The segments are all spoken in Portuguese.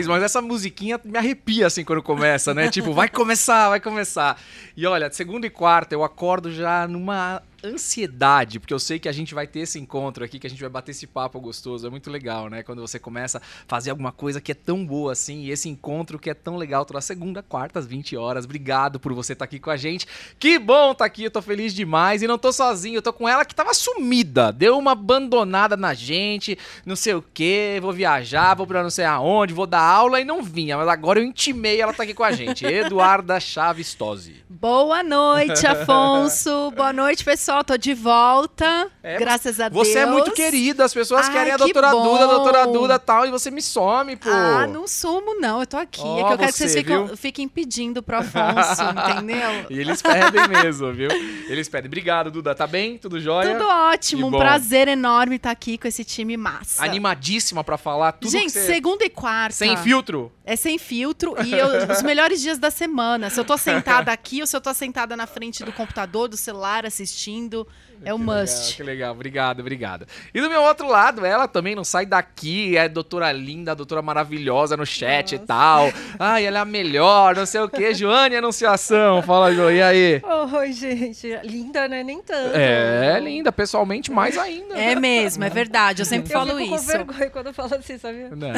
vocês, mas essa musiquinha me arrepia assim quando começa, né? tipo, vai começar, vai começar. E olha, segunda e quarta eu acordo já numa ansiedade, porque eu sei que a gente vai ter esse encontro aqui, que a gente vai bater esse papo gostoso. É muito legal, né? Quando você começa a fazer alguma coisa que é tão boa assim, e esse encontro que é tão legal toda segunda, quarta, às 20 horas. Obrigado por você estar aqui com a gente. Que bom estar aqui, eu tô feliz demais. E não tô sozinho, eu tô com ela que tava sumida. Deu uma abandonada na gente, não sei o que, vou viajar, vou pra não sei aonde, vou dar aula e não vinha. Mas agora eu intimei, ela tá aqui com a gente. Eduarda Chaves Tosi. Boa noite, Afonso. Boa noite, pessoal. Tô de volta. É, graças a Deus. Você é muito querida. As pessoas Ai, querem a que doutora bom. Duda, a doutora Duda e tal. E você me some, pô. Ah, não sumo, não. Eu tô aqui. Ó, é que eu quero que você, vocês fiquem, fiquem pedindo pro Afonso, entendeu? E eles pedem mesmo, viu? Eles pedem. Obrigado, Duda. Tá bem? Tudo jóia? Tudo ótimo. Que Um prazer enorme estar aqui com esse time massa. Animadíssima pra falar tudo Gente, que você... segunda e quarta. Sem filtro. É sem filtro e eu- os melhores dias da semana. Se eu tô sentada aqui ou se eu tô sentada na frente do computador, do celular, assistindo, ouvindo é o Que must. Legal, que legal, obrigado, obrigado. E do meu outro lado, ela também não sai daqui, é doutora linda, a doutora maravilhosa no chat e tal. Ai, ela é a melhor, não sei o que. Joane Anunciação, fala, Jo, e aí? Oi, gente. Linda, né? Nem tanto. É, linda, pessoalmente mais ainda. É mesmo, é verdade. Eu sempre Eu falo fico isso. com vergonha quando eu falo assim, sabia? Não,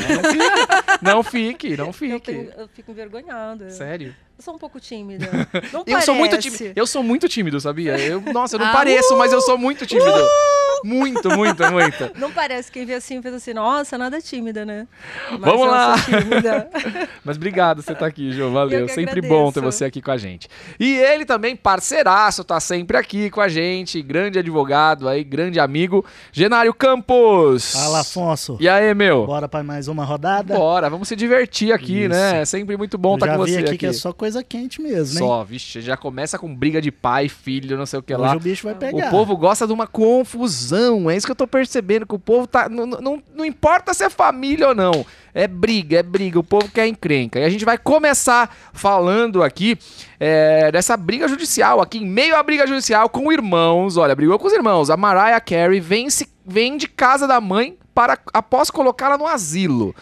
não fique, não Eu, fique. tenho- eu fico envergonhada. Sério? Eu sou um pouco tímida. Não Eu sou muito parece. tímido. Eu sou muito tímido, sabia? Eu, nossa, eu não Ah, pareço, mas eu sou muito tímido. Muito, muito, muito. Não parece. Quem vê assim, pensa assim, nossa, nada tímida, né? Mas Vamos lá. Mas obrigado por você estar aqui, Jô. Valeu. Sempre agradeço. bom ter você aqui com a gente. E ele também, parceiraço, tá sempre aqui com a gente. Grande advogado aí, grande amigo. Genário Campos. Fala, Afonso. E aí, meu? Bora pra mais uma rodada? Bora, vamos se divertir aqui, Isso. né? É sempre muito bom estar já com vi você aqui, aqui. que é só coisa quente mesmo, hein? Só, vixe, já começa com briga de pai, filho, não sei o que Hoje lá. o bicho vai pegar. O povo gosta de uma confusão. É isso que eu tô percebendo. Que o povo tá. Não, não, não importa se é família ou não. É briga, é briga. O povo quer encrenca. E a gente vai começar falando aqui é, dessa briga judicial. Aqui em meio à briga judicial com irmãos. Olha, brigou com os irmãos. A Mariah Carey vem, se, vem de casa da mãe para após colocá-la no asilo.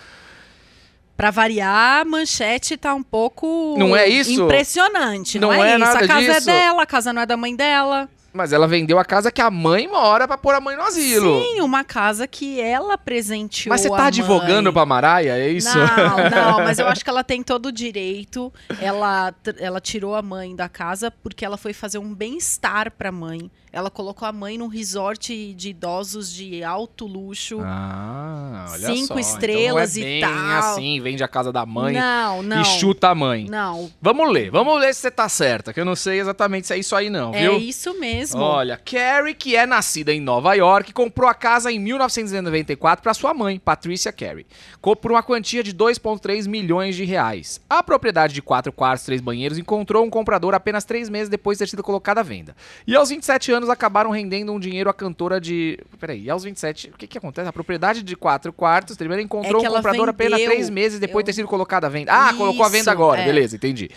Pra variar, a manchete tá um pouco Não é isso? impressionante. Não, Não é, é isso. nada a casa disso. é dela, a casa não é da mãe dela. Mas ela vendeu a casa que a mãe mora pra pôr a mãe no asilo. Sim, uma casa que ela presenteou. Mas você tá advogando mãe. pra Mariah? É isso? Não, não, mas eu acho que ela tem todo o direito. Ela, ela tirou a mãe da casa porque ela foi fazer um bem-estar pra mãe. Ela colocou a mãe num resort de idosos de alto luxo. Ah, olha Cinco só. estrelas então é e tal. assim, vende a casa da mãe não, não. e chuta a mãe. Não, Vamos ler, vamos ler se você tá certa, que eu não sei exatamente se é isso aí não, é viu? isso mesmo. Olha, Carrie, que é nascida em Nova York, comprou a casa em 1994 para sua mãe, Patricia Carey, co- por uma quantia de 2,3 milhões de reais. A propriedade de quatro quartos, três banheiros encontrou um comprador apenas três meses depois de ter sido colocada à venda. E aos 27 anos acabaram rendendo um dinheiro à cantora de. Peraí, e aos 27, o que que acontece? A propriedade de quatro quartos, primeiro encontrou É um comprador apenas três meses depois de eu- ter sido colocada à venda. Ah, colocou à venda Isso, agora, é. beleza, entendi.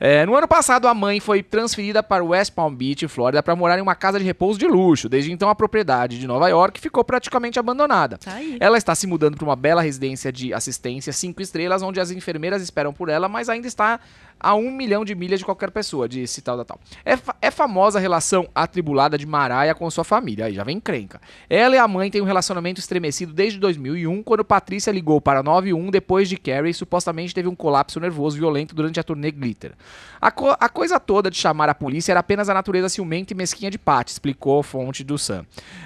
É, no ano passado, a mãe foi transferida para West Palm Beach, Flórida, para morar em uma casa de repouso de luxo. Desde então, a propriedade de Nova York ficou praticamente abandonada. Tá. Ela está se mudando para uma bela residência de assistência cinco estrelas, onde as enfermeiras esperam por ela, mas ainda está a um milhão de milhas de qualquer pessoa, disse tal, tal, tal. É, fa- é famosa a relação atribulada de Mariah com sua família. Aí já vem crenca. Ela e a mãe têm um relacionamento estremecido desde 2001, quando Patrícia ligou para 91 depois de Carrie supostamente teve um colapso nervoso violento durante a turnê Glitter. A, co- a coisa toda de chamar a polícia era apenas a natureza ciumenta e mesquinha de Pat, explicou a fonte do Sam.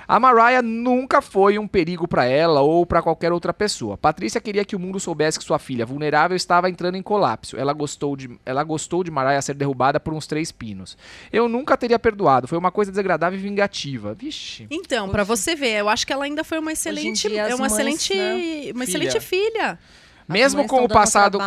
A Mariah nunca foi um perigo para ela ou para qualquer outra pessoa. Patrícia queria que o mundo soubesse que sua filha vulnerável estava entrando em colapso. Ela gostou de, ela gostou de Mariah ser derrubada por uns três pinos. Eu nunca teria perdoado. Foi uma coisa desagradável e vingativa. Vixe. Então, pra você ver, eu acho que ela ainda foi uma excelente, dia, é uma mães, excelente, né? uma Filha. excelente filha. Mesmo com o passado,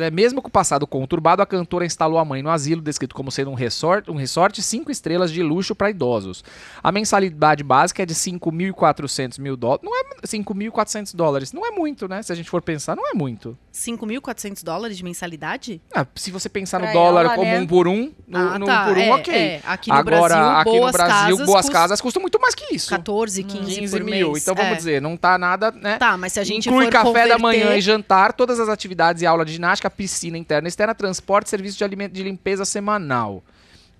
é, mesmo com o passado conturbado, a cantora instalou a mãe no asilo, descrito como sendo um resort, um resort cinco estrelas de luxo para idosos. A mensalidade básica é de 5.400 mil dólares. Não é 5.400 dólares. Não é muito, né? Se a gente for pensar, não é muito. 5.400 dólares de mensalidade? Ah, se você pensar no Pra dólar ela, como né? um por um, no, Ah, no tá, por um, é, ok. é. Aqui no Agora, Brasil, aqui no boas Brasil, casas boas custam casas custam muito mais que isso. 14, 15, 15 por mil. mês. Então vamos É. dizer, não tá nada, né? Tá, mas se a gente Inclui for café da converter- manhã e jantar, todas as atividades e aula de ginástica, piscina interna e externa, transporte, serviço de, alimento, de limpeza semanal.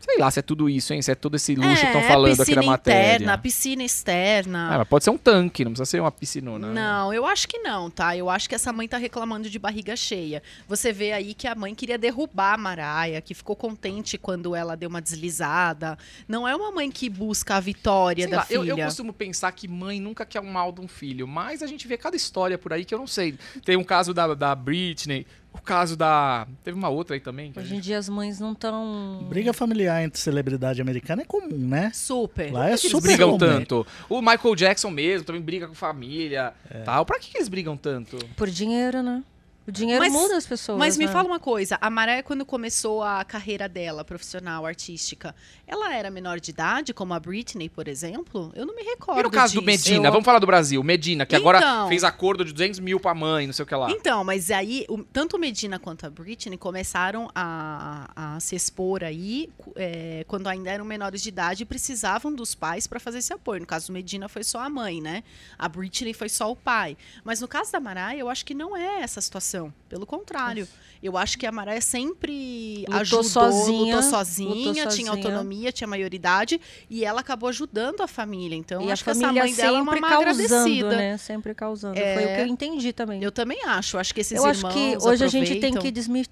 Sei lá se é tudo isso, hein? Se é todo esse luxo que estão falando aqui na matéria. Interna, piscina externa. Ah, mas pode ser um tanque, não precisa ser uma piscinona. Não, eu acho que não, tá? Eu acho que essa mãe tá reclamando de barriga cheia. Você vê aí que a mãe queria derrubar a Maraia, que ficou contente quando ela deu uma deslizada. Não é uma mãe que busca a vitória sei da lá, filha. Eu, eu costumo pensar que mãe nunca quer o mal de um filho, mas a gente vê cada história por aí que eu não sei. Tem um caso da, da Britney, o caso da. Teve uma outra aí também. Hoje em dia as mães não estão. Briga familiar entre celebridade americana é comum, né? Super. Lá é que eles super brigam comum. tanto? O Michael Jackson mesmo também briga com família. É. Tal. Pra que que eles brigam tanto? Por dinheiro, né? O dinheiro Mas- muda as pessoas. Mas me né? fala uma coisa, a Maré, quando começou a carreira dela, profissional, artística, ela era menor de idade, como a Britney, por exemplo? Eu não me recordo E no caso do disso. Medina, Eu- vamos falar do Brasil. Medina, que agora Então. fez acordo de 200 mil pra mãe, não sei o que lá. Então, mas aí, o- tanto o Medina quanto a Britney começaram a, a se expor aí é, quando ainda eram menores de idade e precisavam dos pais para fazer esse apoio. No caso do Medina foi só a mãe, né? A Britney foi só o pai. Mas no caso da Mariah, eu acho que não é essa situação. Pelo contrário. Eu acho que a Mariah sempre Lutou ajudou, sozinha, lutou sozinha, lutou tinha sozinha. autonomia, tinha maioridade e ela acabou ajudando a família. Então, E acho que essa mãe dela é uma causando, agradecida. né? Sempre causando. É. Foi o que eu entendi também. Eu também acho. Acho que esses eu acho irmãos que hoje a gente tem aproveitam. que desmi-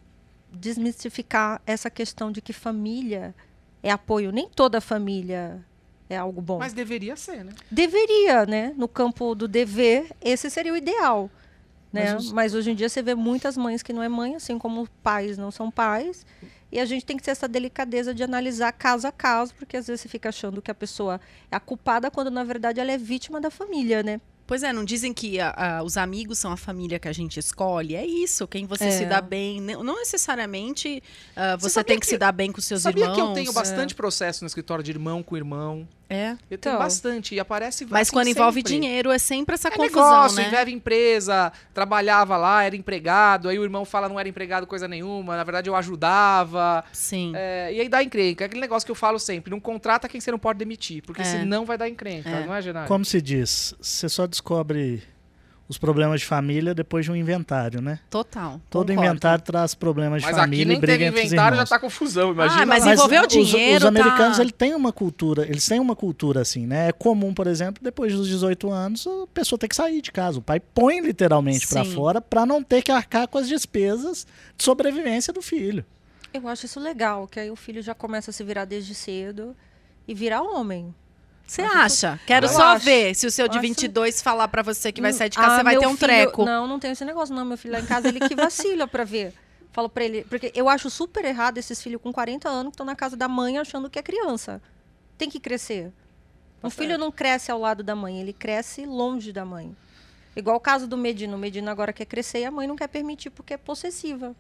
desmistificar essa questão de que família é apoio. Nem toda família é algo bom. Mas deveria ser, né? Deveria, né? No campo do dever, esse seria o ideal. Né? Mas Mas, hoje em dia você vê muitas mães que não é mãe, assim como pais não são pais. E a gente tem que ter essa delicadeza de analisar caso a caso, porque às vezes você fica achando que a pessoa é a culpada quando na verdade ela é vítima da família, né? Pois é, não dizem que a- a- os amigos são a família que a gente escolhe? É isso, quem você É. se dá bem. Não necessariamente ah, Você você, sabia tem que, que- se dar bem com seus Sabia irmãos. que eu tenho bastante processo no escritório de irmão com irmão? É. Eu tenho Então. bastante. E aparece Mas assim, quando envolve sempre. dinheiro, é sempre essa É confusão, negócio, né? envolve empresa, trabalhava lá, era empregado, aí o irmão fala não era empregado coisa nenhuma, na verdade eu ajudava. Sim. É, e aí dá encrenca. É aquele negócio que eu falo sempre, não contrata quem você não pode demitir, porque É. senão vai dar encrenca, É. não é, Genaro? Como se diz, você só descobre os problemas de família depois de um inventário, né? Total. Todo concordo. inventário traz problemas de Mas família aqui nem e briga teve entre os inventário, já tá confusão, imagina. Ah, mas lá. envolveu os- dinheiro, Os, americanos tá. ele tem uma cultura, eles têm uma cultura assim, né? É comum, por exemplo, depois dos 18 anos, a pessoa tem que sair de casa. O pai põe literalmente pra Sim. fora pra não ter que arcar com as despesas de sobrevivência do filho. Eu acho isso legal, que aí o filho já começa a se virar desde cedo e virar homem. Você Acho acha? Quero Eu só acho. ver se o seu de Acho- 22 falar pra você que vai sair de casa, Ah, você vai ter um filho- treco. Não, não tem esse negócio, não. Meu filho lá em casa, ele que vacila pra ver. Falo pra ele, porque eu acho super errado esses filhos com 40 anos que estão na casa da mãe achando que é criança. Tem que crescer. Um filho não cresce ao lado da mãe, ele cresce longe da mãe. Igual o caso do Medina. O Medina agora quer crescer e a mãe não quer permitir porque é possessiva.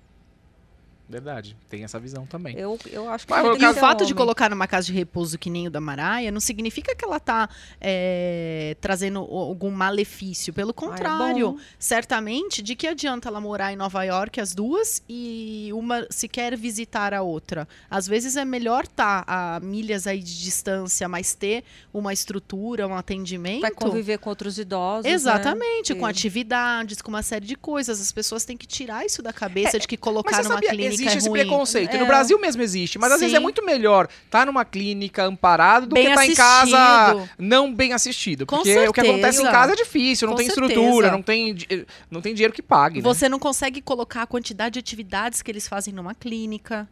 Verdade, tem essa visão também. Eu, eu acho que Mas E o fato de homem. colocar numa casa de repouso que nem o da Maraia não significa que ela tá é, trazendo algum malefício. Pelo contrário, bom. certamente, de que adianta ela morar em Nova York as duas e uma sequer visitar a outra? Às vezes é melhor estar a milhas aí de distância, mas ter uma estrutura, um atendimento. Vai conviver com outros idosos. né? Exatamente, com Que- atividades, com uma série de coisas. As pessoas têm que tirar isso da cabeça de que colocar numa sabia, clínica existe é esse ruim. preconceito. É. No Brasil mesmo existe. Mas às vezes Sim. é muito melhor estar numa clínica amparado do Bem que estar em assistido. casa não bem assistido. Com Porque o que certeza. acontece em casa é difícil, não Com tem certeza. estrutura, não tem, di- não tem dinheiro que pague. né? Você não consegue colocar a quantidade de atividades que eles fazem numa clínica.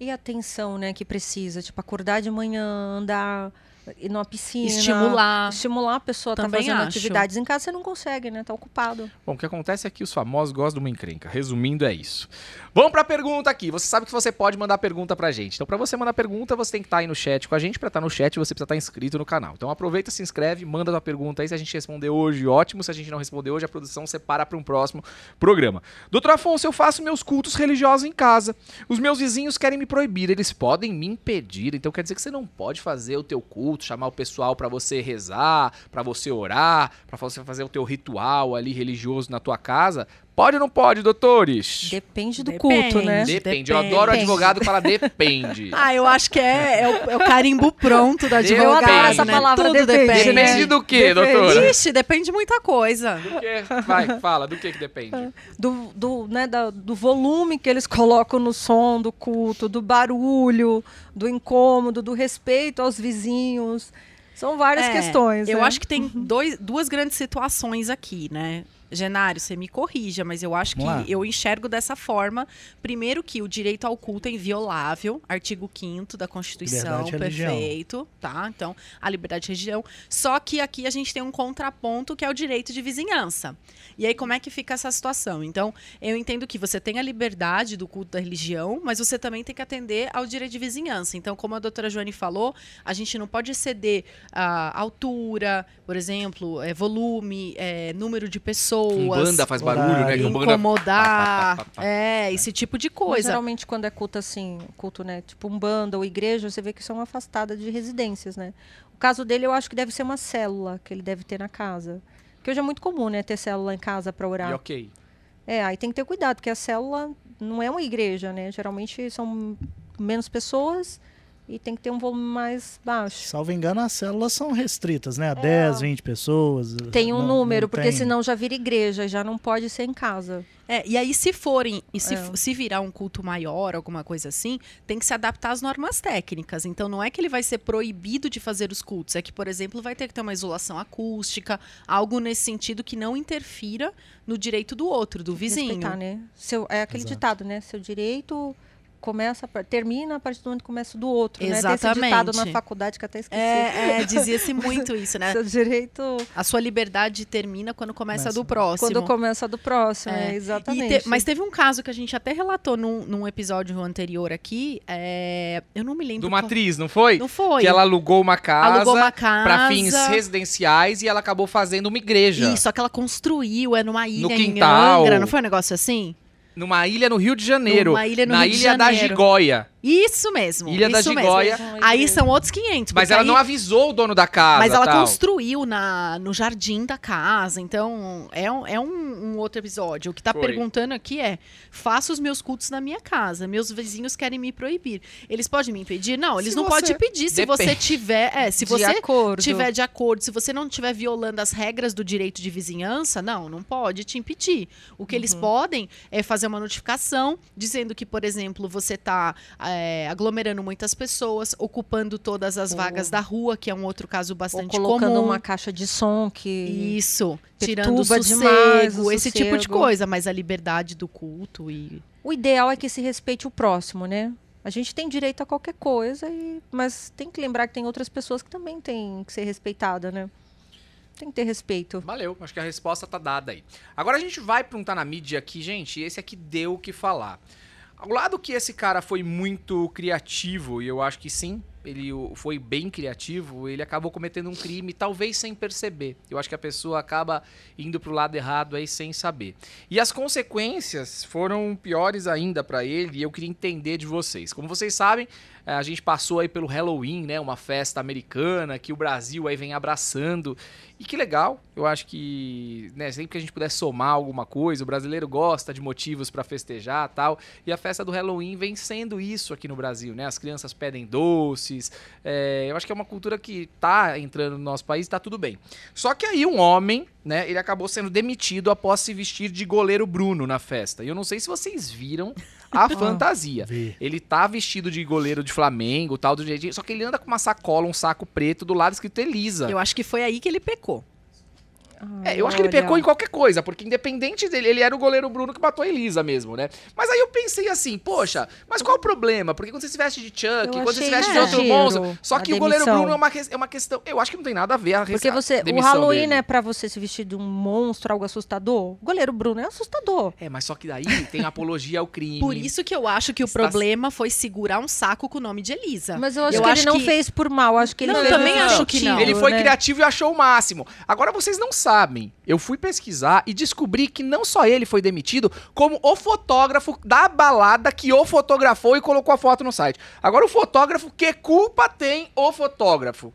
E a atenção, né, que precisa. Tipo, acordar de manhã, andar, ir numa piscina. Estimular. Estimular a pessoa a tá Também fazendo acho. atividades. Em casa você não consegue, né? Tá ocupado. Bom, o que acontece é que os famosos gostam de uma encrenca. Resumindo, é isso. Vamos pra pergunta aqui. Você sabe que você pode mandar pergunta pra gente. Então, pra você mandar pergunta, você tem que estar aí no chat com a gente. Pra estar no chat, você precisa estar inscrito no canal. Então, aproveita, se inscreve, manda tua pergunta aí. Se a gente responder hoje, ótimo. Se a gente não responder hoje, a produção separa para um próximo programa. Doutor Afonso, eu faço meus cultos religiosos em casa. Os meus vizinhos querem me proibir. Eles podem me impedir. Então, quer dizer que você não pode fazer o teu culto, chamar o pessoal pra você rezar, pra você orar, pra você fazer o teu ritual ali religioso na tua casa Pode ou não pode, doutores? Depende do Depende. culto, né? Depende. Eu Depende. adoro o advogado que fala depende. Ah, eu acho que é, é, o, é o carimbo pronto da Eu advogada, adoro essa né? palavra, Tudo depende, depende. Depende do quê, Depende. doutora? Ixi, depende de muita coisa. Do quê? Vai, fala, do que que depende? do, do, né, da- do volume que eles colocam no som do culto, do barulho, do incômodo, do respeito aos vizinhos. São várias É, questões. Eu né? acho que tem dois, duas grandes situações aqui, né? Genário, você me corrija, mas eu acho que Vamos lá. eu enxergo dessa forma. Primeiro que o direito ao culto é inviolável, artigo 5 da Constituição, perfeito, tá? Então, a liberdade de religião. Só que aqui a gente tem um contraponto que é o direito de vizinhança. E aí como é que fica essa situação? Então, eu entendo que você tem a liberdade do culto da religião, mas você também tem que atender ao direito de vizinhança. Então, como a doutora Joane falou, a gente não pode exceder a altura, por exemplo, é, volume, é, número de pessoas. Umbanda faz barulho, né? Incomodar, Pá, pá, pá, pá. é, esse tipo de Mas, coisa. geralmente, quando é culto assim, culto, né? Tipo um banda ou igreja, você vê que são afastadas de residências, né? O caso dele, eu acho que deve ser uma célula que ele deve ter na casa. Porque hoje é muito comum, né? Ter célula em casa para orar. E ok. É, aí tem que ter cuidado, porque a célula não é uma igreja, né? Geralmente são menos pessoas e tem que ter um volume mais baixo. Salvo engano, as células são restritas, né? A 10, 20 pessoas. Tem um Não- número, não porque tem- senão já vira igreja, já não pode ser em casa. É, e aí, se forem, e se, É. se virar um culto maior, alguma coisa assim, tem que se adaptar às normas técnicas. Então, não é que ele vai ser proibido de fazer os cultos, é que, por exemplo, vai ter que ter uma isolação acústica, algo nesse sentido que não interfira no direito do outro, do vizinho. Respeitar, né? Seu, é aquele Exato. ditado, né? Seu direito começa, termina a partir do onde começa do outro, né? Tem esse ditado Exatamente. na faculdade que até esqueci. É, é, dizia-se muito isso, né? Seu direito A sua liberdade termina quando começa, a Começa. do próximo. quando começa do próximo, É. é, E exatamente. te- mas teve um caso que a gente até relatou num, num episódio anterior aqui. é, eu não me lembro. Do qual- Matriz, não foi? Não foi. Que ela alugou uma casa alugou uma casa. pra fins residenciais e ela acabou fazendo uma igreja. Isso, só que ela construiu, é numa ilha em quintal. Angra, não foi um negócio assim? Numa ilha no Rio de Janeiro. Numa ilha no na Rio de ilha da Janeiro. Gigóia. Isso mesmo. Ilha da isso mesmo. Gigóia. Aí são outros 500. Mas ela aí- não avisou o dono da casa. Mas ela tal. construiu na, no jardim da casa. Então, é, um, é um, um outro episódio. O que tá Foi. perguntando aqui é: faça os meus cultos na minha casa. Meus vizinhos querem me proibir. Eles podem me impedir? Não, eles Se não você- podem te pedir. Se você Depende. tiver. É, se de você acordo. tiver de acordo, se você não estiver violando as regras do direito de vizinhança, não, não pode te impedir. O que eles podem é fazer uma notificação dizendo que, por exemplo, você está aglomerando muitas pessoas, ocupando todas as Ou- vagas da rua, que é um outro caso Ou bastante colocando comum. uma caixa de som que Isso, tirando o sossego, demais o esse tipo de coisa, mas a liberdade do culto e O ideal é que se respeite o próximo, né? A gente tem direito a qualquer coisa, e... mas tem que lembrar que tem outras pessoas que também têm que ser respeitada, né? Tem que ter respeito. Valeu, acho que a resposta tá dada aí. Agora a gente vai um tá na mídia aqui, gente, e esse aqui deu o que falar. Ao lado que esse cara foi muito criativo, e eu acho que sim, ele foi bem criativo, ele acabou cometendo um crime, talvez sem perceber. Eu acho que a pessoa acaba indo pro lado errado aí sem saber. E as consequências foram piores ainda pra ele, e eu queria entender de vocês. Como vocês sabem, eh, a gente passou aí pelo Halloween, né, uma festa americana que o Brasil aí vem abraçando. E que legal, eu acho que, né, sempre que a gente puder somar alguma coisa, o brasileiro gosta de motivos pra festejar tal, e a festa do Halloween vem sendo isso aqui no Brasil, né? As crianças pedem doces, é, eu acho que é uma cultura que tá entrando no nosso país, tá tudo bem. Só que aí um homem, né, ele acabou sendo demitido após se vestir de goleiro Bruno na festa. E eu não sei se vocês viram a fantasia. Vi. Ele tá vestido de goleiro de Flamengo, tal, do jeitinho, só que ele anda com uma sacola, um saco preto, do lado escrito Elisa. eu acho que foi aí que ele pecou. É, eu acho que ele pecou em qualquer coisa, porque independente dele, ele era o goleiro Bruno que matou a Elisa mesmo, né? Mas aí eu pensei assim, poxa, mas qual o problema? Porque quando você se veste de Chuck, Eu quando você se veste de outro monstro, só a que o goleiro. Bruno é uma, é uma questão, eu acho que não tem nada a ver a Porque a você, o demissão Halloween dele. é pra você se vestir de um monstro, algo assustador. O goleiro Bruno é assustador. É, mas só que daí tem apologia ao crime. Por isso que eu acho que o Está- problema foi segurar um saco com o nome de Elisa. Mas eu acho Eu que acho ele não que- fez por mal, acho que ele Não, fez também acho que não. Ele foi né? criativo e achou o máximo. Agora vocês não sabem. Eu fui pesquisar e descobri que não só ele foi demitido, como o fotógrafo da balada que o fotografou e colocou a foto no site. Agora o fotógrafo, que culpa tem o fotógrafo?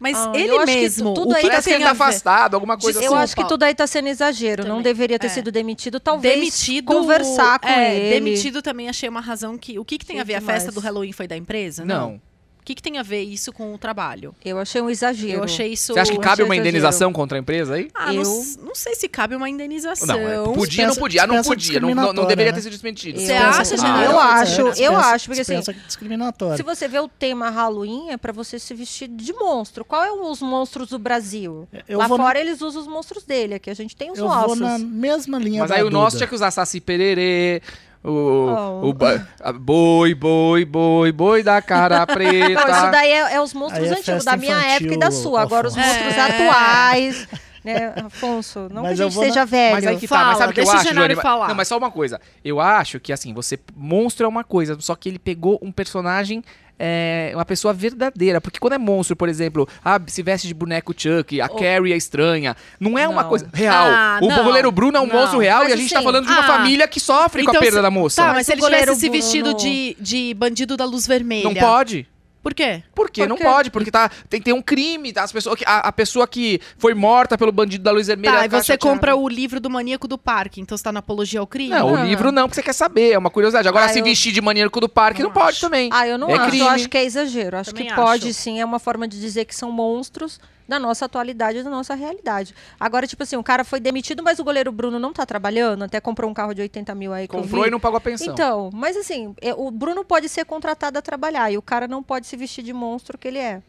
Mas Ah, ele eu acho que mesmo, tudo o que, Parece que ele tá a ver? afastado, alguma coisa Eu assim. acho que tudo aí tá sendo exagero. Não Também. deveria ter É. sido demitido. Talvez demitido, conversar com é, ele. Demitido também achei uma razão que. O que, que tem Sim, a ver? A festa do Halloween foi da empresa? Não. O que, que tem a ver isso com o trabalho? Eu achei um exagero. Eu achei isso. Você acha que Eu cabe uma exagero. indenização contra a empresa aí? Ah, não, Eu- s- não sei se cabe uma indenização. Não, é, podia, não podia, não dispensa podia. Não, não, não deveria né? ter sido desmentido. Você Eu acha, Genaro? Eu acho, eu acho, porque assim, discriminatória. se você vê o tema Halloween, é pra você se vestir de monstro. Qual é os monstros do Brasil? Eu Lá vou na- fora eles usam os monstros dele, aqui a gente tem os Eu nossos. vou na mesma linha Mas da aí o Duda. nosso tinha que usar Saci Pererê, o, Oh. o boi, boi, boi, boi da cara preta. Não, isso daí é, é os monstros Aí é antigos, da minha infantil, época e da sua. Agora os monstros É. atuais. Né, Afonso, não Mas que a gente vou na- seja velho. Mas aí que tá, Fala, mas sabe o que eu acho, Johnny? falar. Não, mas só uma coisa. Eu acho que, assim, você... Monstro é uma coisa, só que ele pegou um personagem... É, uma pessoa verdadeira, porque quando é monstro, por exemplo, ah, se veste de boneco Chuck, a Carrie é estranha, não é uma Não. coisa real. Ah, o não, goleiro Bruno é um não. monstro real Mas e a gente tá assim, falando de uma ah, família que sofre com a então perda se- da moça. Tá, Mas mas se ele tivesse goleiro se Bruno- vestido de, de bandido da luz vermelha. Não pode. Por quê? Por quê? Por não quê? pode, porque tá, tem, tem um crime, tá? As pessoas, que- a, a pessoa que foi morta pelo bandido da luz vermelha. Tá, e você chateada. compra o livro do maníaco do parque, então você tá na apologia ao crime? Não, Não. o livro não, porque você quer saber, é uma curiosidade. Agora, Ah, se eu- vestir de maníaco do parque, não, Não pode também. Ah, eu não É acho. crime. Eu acho que é exagero. Acho Também que pode acho. sim, é uma forma de dizer que são monstros da nossa atualidade, da nossa realidade. Agora, tipo assim, o cara foi demitido, mas o goleiro Bruno não tá trabalhando, até comprou um carro de 80 mil aí Comprou e não pagou a pensão. Então, mas assim, é, o Bruno pode ser contratado a trabalhar e o cara não pode se vestir de monstro que ele é.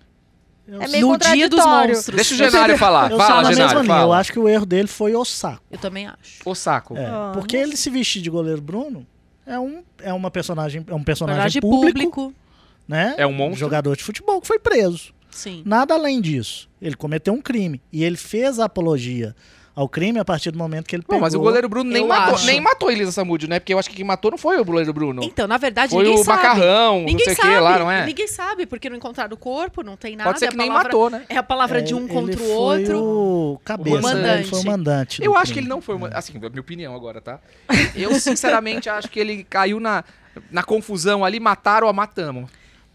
É meio no dia dos contraditório. monstros. Deixa o Genário falar. Eu Fala, Genário, linha. Eu fala. acho que o erro dele foi o saco. Eu também acho. O saco. É, Ah, porque ele se vestir de goleiro Bruno é um, é uma personagem, é um personagem, Personagem público, público. né? É um monstro. Jogador de futebol que foi preso. Sim. Nada além disso. Ele cometeu um crime e ele fez a apologia ao crime a partir do momento que ele pegou. mas o goleiro Bruno nem Eu matou, acho. nem matou a Elisa Samúdio, né? Porque eu acho que quem matou não foi o goleiro Bruno. Então, na verdade, foi ninguém o sabe. macarrão, não Ninguém sei o sabe. que lá, não é? Ninguém sabe, porque não encontraram o corpo, não tem nada. Pode ser é que a nem palavra- matou, né? É a palavra É, de um ele contra o foi outro. O cabeça, O né? Ele mandante. foi o mandante. Eu acho que crime. ele não foi, uma, assim, é a minha opinião agora, tá? Eu sinceramente acho que ele caiu na, na confusão ali, mataram ou matamos.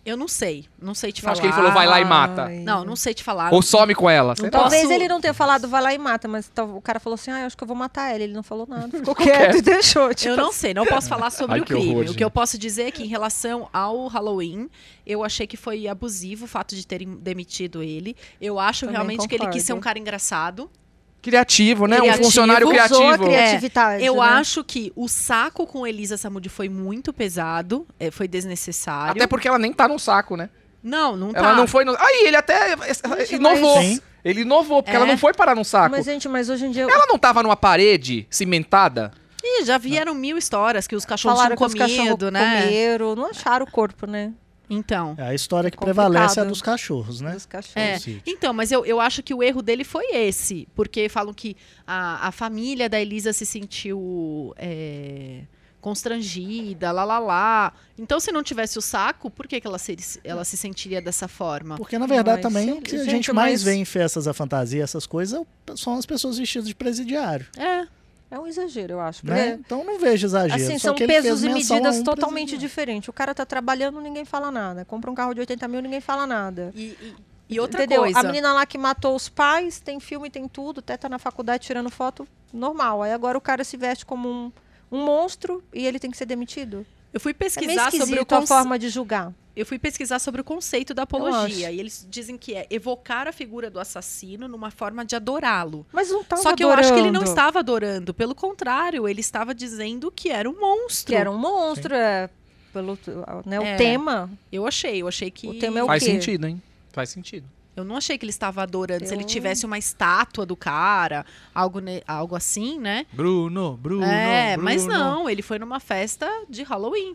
Eu não sei. Não sei te falar. acho que ele falou, vai lá e mata. Ai. Não, não sei te falar. Ou some com ela. sei lá. Talvez posso- ele não tenha falado vai lá e mata, mas o cara falou assim: ah, eu acho que eu vou matar ele. Ele não falou nada, ficou quieto. e deixou. Tipo, Eu não sei, não posso falar sobre Ai, o que crime. horror, o que eu posso dizer é que, em relação ao Halloween, eu achei que foi abusivo o fato de terem demitido ele. Eu acho Também realmente que ele quis ser um concordo. cara engraçado. Criativo, né? Um Criativo. funcionário usou a criativo. criatividade. Eu né? acho que o saco com Elisa Samudi foi muito pesado, é, foi desnecessário. Até porque ela nem tá no saco, né? Não, não tá. Ela não foi no. Aí ele até Gente, inovou. mas-. Ele inovou, porque É. ela não foi parar num saco. Mas, gente, mas hoje em dia. Ela não tava numa parede cimentada? Ih, já vieram mil histórias que os cachorros Falaram tinham os cachorros comido, né? comeram, não acharam o corpo, né? Então. É a história que Complicado. prevalece é a dos cachorros, né? Dos cachorros. É. Então, mas eu, eu acho que o erro dele foi esse. Porque falam que a, a família da Elisa se sentiu é, constrangida, lá, lá, lá. Então, se não tivesse o saco, por que, que ela, se, ela se sentiria dessa forma? Porque, na verdade, Mas, também o que a gente, gente mais mas- vê em festas da fantasia, essas coisas, é são as pessoas vestidas de presidiário. É. É um exagero, eu acho. Né? porque, Então não vejo exagero. Assim, só são que ele pesos fez e medidas um totalmente diferentes. O cara tá trabalhando, ninguém fala nada. Compra um carro de 80 mil, ninguém fala nada. E, e- e outra Entendeu? coisa. A menina lá que matou os pais, tem filme, tem tudo, até tá na faculdade tirando foto, normal. Aí agora o cara se veste como um, um monstro e ele tem que ser demitido. Eu fui É meio pesquisar sobre o a forma de julgar. Eu fui pesquisar sobre o conceito da apologia. E eles dizem que é evocar a figura do assassino numa forma de adorá-lo. Mas não tava Só que eu acho que ele não adorando. estava adorando. Pelo contrário, ele estava dizendo que era um monstro. Que era um monstro, é, pelo né, o É. tema. Eu achei, eu achei que. O tema é o Faz quê? sentido, hein? Faz sentido. Eu não achei que ele estava adorando. Se ele Eu- tivesse uma estátua do cara, algo, ne- algo assim, né? Bruno, Bruno. é, Bruno. mas não, ele foi numa festa de Halloween.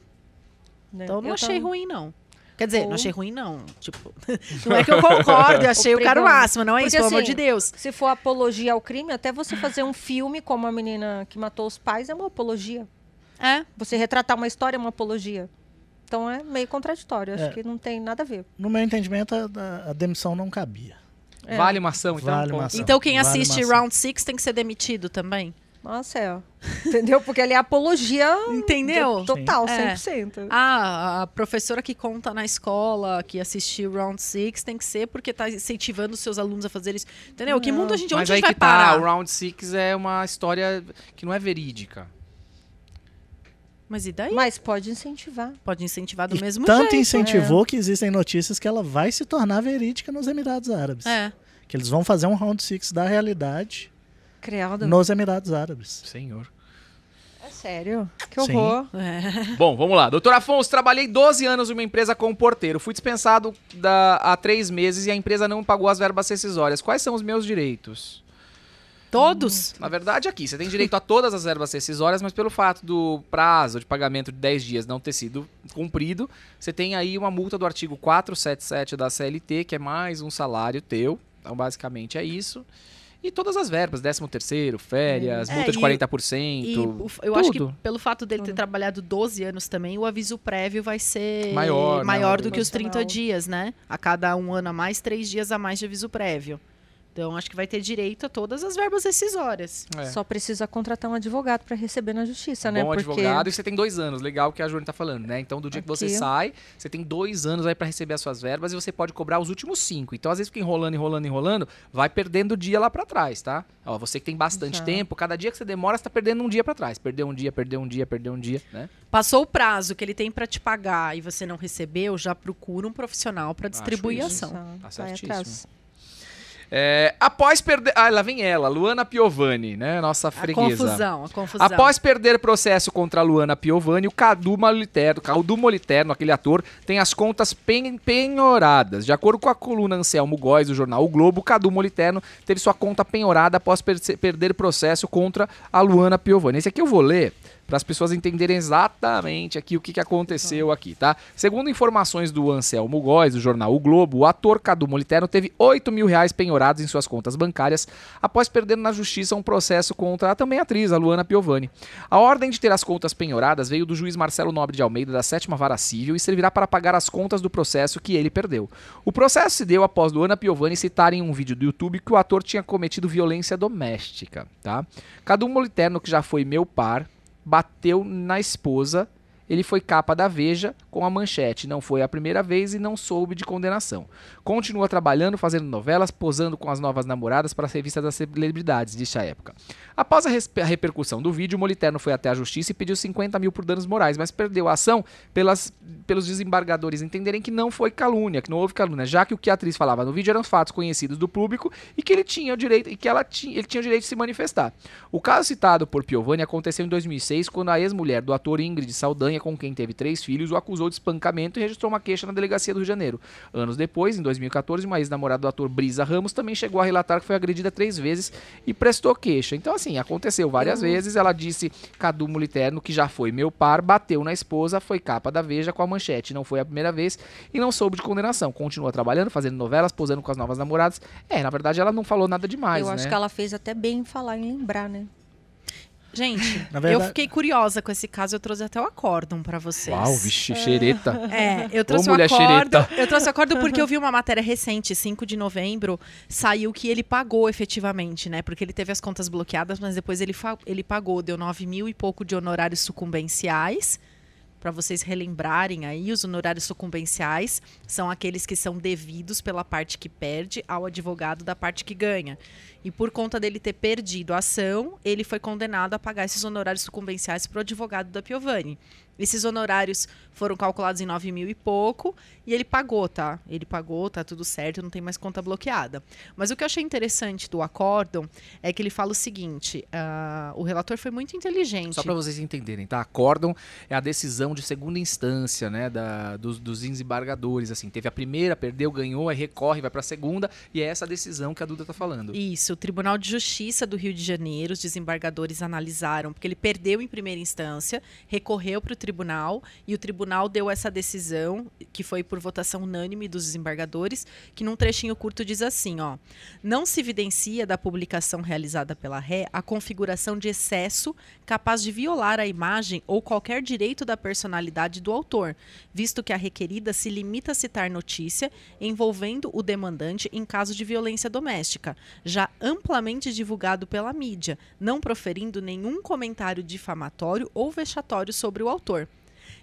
né? Então eu não Eu achei ruim, não. Quer dizer, Ou- não achei ruim, não. Tipo, não é que eu concordo, eu achei o cara o máximo, não é isso, Porque, pelo amor assim, de Deus. Se for apologia ao crime, até você fazer um filme como a menina que matou os pais é uma apologia. É. Você retratar uma história é uma apologia. Então é meio contraditório. Acho É. que não tem nada a ver. No meu entendimento, a, a demissão não cabia. É. Vale uma ação, então? Vale uma ação. Então quem Vale assiste. Round Six tem que ser demitido também? Nossa, é. Entendeu? Porque ali é apologia Entendeu? total, É. 100%. Ah, a professora que conta na escola, que assistiu Round Six, tem que ser porque tá incentivando os seus alunos a fazer isso. Entendeu? Que mundo a gente, Mas onde a aí gente vai que tá, parar? o Round Six é uma história que não é verídica. Mas e daí? Mas pode incentivar. Pode incentivar do E mesmo tanto jeito. incentivou que existem notícias que ela vai se tornar verídica nos Emirados Árabes. É. Que eles vão fazer um round six da realidade Credo. nos Emirados Árabes. Senhor. É sério? Que Sim. horror. é. Bom, vamos lá. Doutor Afonso, trabalhei 12 anos numa empresa como porteiro. Fui dispensado da- há três meses e a empresa não pagou as verbas rescisórias. Quais são os meus direitos? Todos? Na verdade, aqui, você tem direito a todas as verbas rescisórias, mas pelo fato do prazo de pagamento de 10 dias não ter sido cumprido, você tem aí uma multa do artigo 477 da CLT, que é mais um salário teu. Então, basicamente, é isso. E todas as verbas, 13 terceiro, férias, É, multa de e- 40%. E eu acho que tudo. pelo fato dele ter trabalhado 12 anos também, o aviso prévio vai ser Maior, né, maior o do que os 30 proporcional. dias, né? A cada um ano a mais, três dias a mais de aviso prévio. Então, acho que vai ter direito a todas as verbas rescisórias. É. Só precisa contratar um advogado para receber na justiça, né? Bom Porque advogado e você tem dois anos, legal o que a Júlia tá falando, né? Então, do dia que você Aqui. sai, você tem dois anos aí pra receber as suas verbas e você pode cobrar os últimos cinco. Então, às vezes fica enrolando, enrolando, enrolando, vai perdendo dia lá pra trás, tá? Ó, você que tem bastante Já. tempo, cada dia que você demora, você tá perdendo um dia pra trás. Perdeu um dia, perdeu um dia, perdeu um dia, né? Passou o prazo que ele tem pra te pagar e você não recebeu, já procura um profissional pra distribuir a ação. Tá certíssimo. É, após perder. Ah, lá vem ela, Luana Piovani, né? Nossa A freguesa. confusão, a confusão. Após perder processo contra a Luana Piovani, o Cadu Moliterno, Cadu Moliterno, aquele ator, tem as contas pen- penhoradas. De acordo com a coluna Anselmo Góes do jornal O Globo, o Cadu Moliterno teve sua conta penhorada após perce- perder processo contra a Luana Piovani. Esse aqui eu vou ler para as pessoas entenderem exatamente aqui o que, que aconteceu aqui, tá? Segundo informações do Anselmo Góes, do jornal O Globo, o ator Cadu Moliterno teve 8 mil reais penhorados em suas contas bancárias após perder na justiça um processo contra a também atriz, a Luana Piovani. A ordem de ter as contas penhoradas veio do juiz Marcelo Nobre de Almeida da sétima vara civil e servirá para pagar as contas do processo que ele perdeu. O processo se deu após Luana Piovani citar em um vídeo do YouTube que o ator tinha cometido violência doméstica, tá? Cadu Moliterno, que já foi meu par, bateu na esposa. Ele foi capa da Veja com a manchete. Não foi a primeira vez e não soube de condenação. Continua trabalhando, fazendo novelas, posando com as novas namoradas para as revistas das celebridades, disse a época. Após a, a repercussão do vídeo, Moliterno foi até a justiça e pediu 50 mil por danos morais, mas perdeu a ação pelas, pelos desembargadores entenderem que não foi calúnia, que não houve calúnia, já que o que a atriz falava no vídeo eram fatos conhecidos do público e que ele tinha o direito e que ela tinha, ele tinha o direito de se manifestar. O caso citado por Piovani aconteceu em 2006, quando a ex-mulher do ator Ingrid Saldanha, com quem teve três filhos, o acusou de espancamento e registrou uma queixa na delegacia do Rio de Janeiro. Anos depois, em 2014, uma ex-namorada do ator Brisa Ramos também chegou a relatar que foi agredida três vezes e prestou queixa. Então, assim, aconteceu várias vezes. Ela disse Cadu Moliterno, que já foi meu par, bateu na esposa, foi capa da Veja com a manchete. Não foi a primeira vez e não soube de condenação. Continua trabalhando, fazendo novelas, posando com as novas namoradas. É, na verdade, ela não falou nada demais, Eu né? acho que ela fez até bem em falar em lembrar, né? Gente, Na eu verdade- fiquei curiosa com esse caso, eu trouxe até o acórdão pra vocês. Uau, vixe, xereta. É, eu trouxe Ô, o xereta. Eu trouxe o acordo porque eu vi uma matéria recente, 5 de novembro, saiu que ele pagou efetivamente, né? Porque ele teve as contas bloqueadas, mas depois ele, ele pagou, deu 9 mil e pouco de honorários sucumbenciais. Para vocês relembrarem aí, os honorários sucumbenciais são aqueles que são devidos pela parte que perde ao advogado da parte que ganha. E por conta dele ter perdido a ação, ele foi condenado a pagar esses honorários sucumbenciais para o advogado da Piovani. Esses honorários foram calculados em 9 mil e pouco e ele pagou, tá? Ele pagou, tá tudo certo, não tem mais conta bloqueada. Mas o que eu achei interessante do acórdão é que ele fala o seguinte: ah, o relator foi muito inteligente. Só para vocês entenderem, tá? Acórdão é a decisão de segunda instância, né, da, dos, dos desembargadores, assim. Teve a primeira, perdeu, ganhou, aí recorre, vai para a segunda, e é essa decisão que a Duda tá falando. Isso, o Tribunal de Justiça do Rio de Janeiro, os desembargadores analisaram, porque ele perdeu em primeira instância, recorreu para o tribunal e o tribunal deu essa decisão, que foi por votação unânime dos desembargadores, que num trechinho curto diz assim, ó: Não se evidencia da publicação realizada pela ré a configuração de excesso capaz de violar a imagem ou qualquer direito da personalidade do autor, visto que a requerida se limita a citar notícia envolvendo o demandante em caso de violência doméstica, já amplamente divulgado pela mídia, não proferindo nenhum comentário difamatório ou vexatório sobre o autor.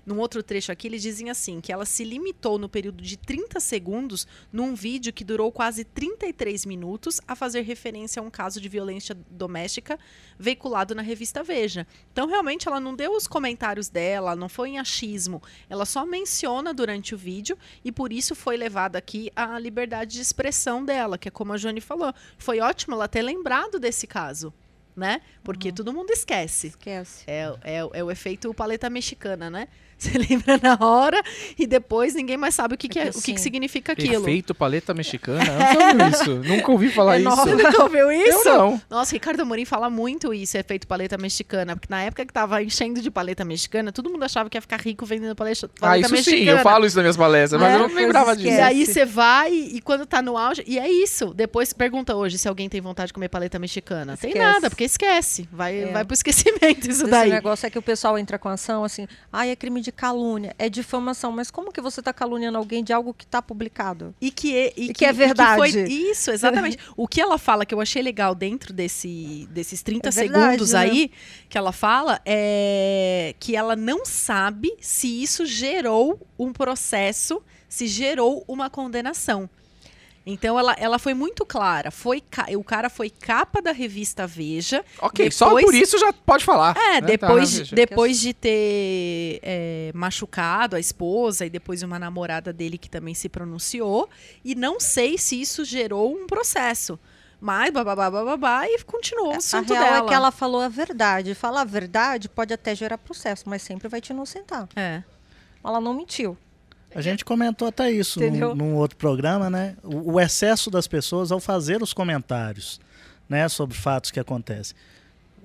Num outro trecho aqui, eles dizem assim: que ela se limitou no período de 30 segundos, num vídeo que durou quase 33 minutos, a fazer referência a um caso de violência doméstica veiculado na revista Veja. Então, realmente, ela não deu os comentários dela, não foi em achismo. Ela só menciona durante o vídeo e por isso foi levada aqui a liberdade de expressão dela, que é como a Joane falou. Foi ótimo ela ter lembrado desse caso. Né? Porque todo mundo esquece. Esquece. É, é, é o efeito paleta mexicana, né? Você lembra na hora e depois ninguém mais sabe o que, que, é, que o que, que assim, significa aquilo. Perfeito paleta mexicana. Eu ouvi isso. Nunca ouvi falar É isso. nova, nunca ouviu isso? Eu não. Nossa, Ricardo Amorim fala muito isso, efeito paleta mexicana. Porque na época que tava enchendo de paleta mexicana, todo mundo achava que ia ficar rico vendendo paleta, Ah, paleta isso mexicana. sim, eu falo isso nas minhas palestras, mas É, eu não lembrava esquece. E disso. aí você vai e quando tá no auge, e é isso. Depois pergunta hoje se alguém tem vontade de comer paleta mexicana. Tem Esquece. nada, porque esquece. Vai, É. vai pro esquecimento isso Esse daí. negócio é que o pessoal entra com ação assim, ai, é crime de calúnia, é difamação, mas como que você está caluniando alguém de algo que está publicado? E que é, e E que é verdade. foi, isso, exatamente. o que ela fala que eu achei legal dentro desse, desses 30 É verdade, segundos né? aí, que ela fala, é que ela não sabe se isso gerou um processo, se gerou uma condenação. Então ela, ela foi muito clara. Foi ca- o cara foi capa da revista Veja. Ok, só Depois- por isso já pode falar. É, né? depois, Tá, de- depois de ter é, machucado a esposa e depois uma namorada dele que também se pronunciou. E não sei se isso gerou um processo. Mas bababá, bababá, e continuou o a assunto real dela. é que ela falou a verdade. Falar a verdade pode até gerar processo, mas sempre vai te inocentar. É. Ela não mentiu. A gente comentou até isso num, num outro programa, né? O, o excesso das pessoas ao fazer os comentários, né, sobre fatos que acontecem.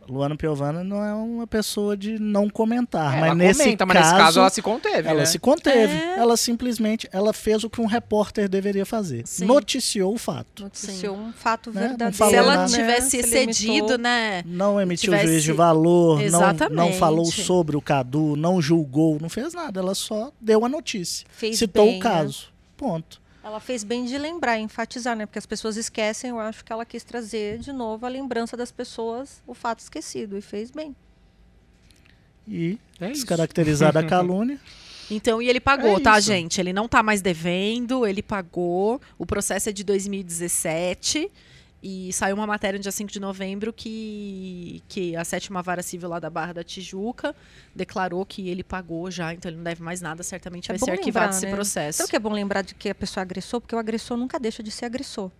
Luana Piovana não é uma pessoa de não comentar, Ela mas nesse comenta, mas caso, nesse caso ela se conteve, ela né? se conteve. É. Ela simplesmente ela fez o que um repórter deveria fazer. Sim. noticiou o fato. Noticiou um fato Né? Não verdadeiro. falou Se ela nada. né? tivesse Se excedido, limitou. né? Não emitiu Tivesse- juízo de valor, não, não Exatamente. falou sobre o Cadu, não julgou, não fez nada. Ela só deu a notícia. Fez citou bem, o né? caso. Ponto. Ela fez bem de lembrar, enfatizar, né? Porque as pessoas esquecem, eu acho que ela quis trazer de novo a lembrança das pessoas, o fato esquecido, e fez bem. E É descaracterizada a calúnia. Então, e ele pagou, É tá, isso. gente? Ele não tá mais devendo, ele pagou. O processo é de 2017. E saiu uma matéria no dia 5 de novembro que, que a sétima vara civil lá da Barra da Tijuca declarou que ele pagou já, então ele não deve mais nada, certamente É vai bom ser arquivado lembrar, esse né? processo. Sabe o que é bom lembrar de que a pessoa é agressor? Porque o agressor nunca deixa de ser agressor.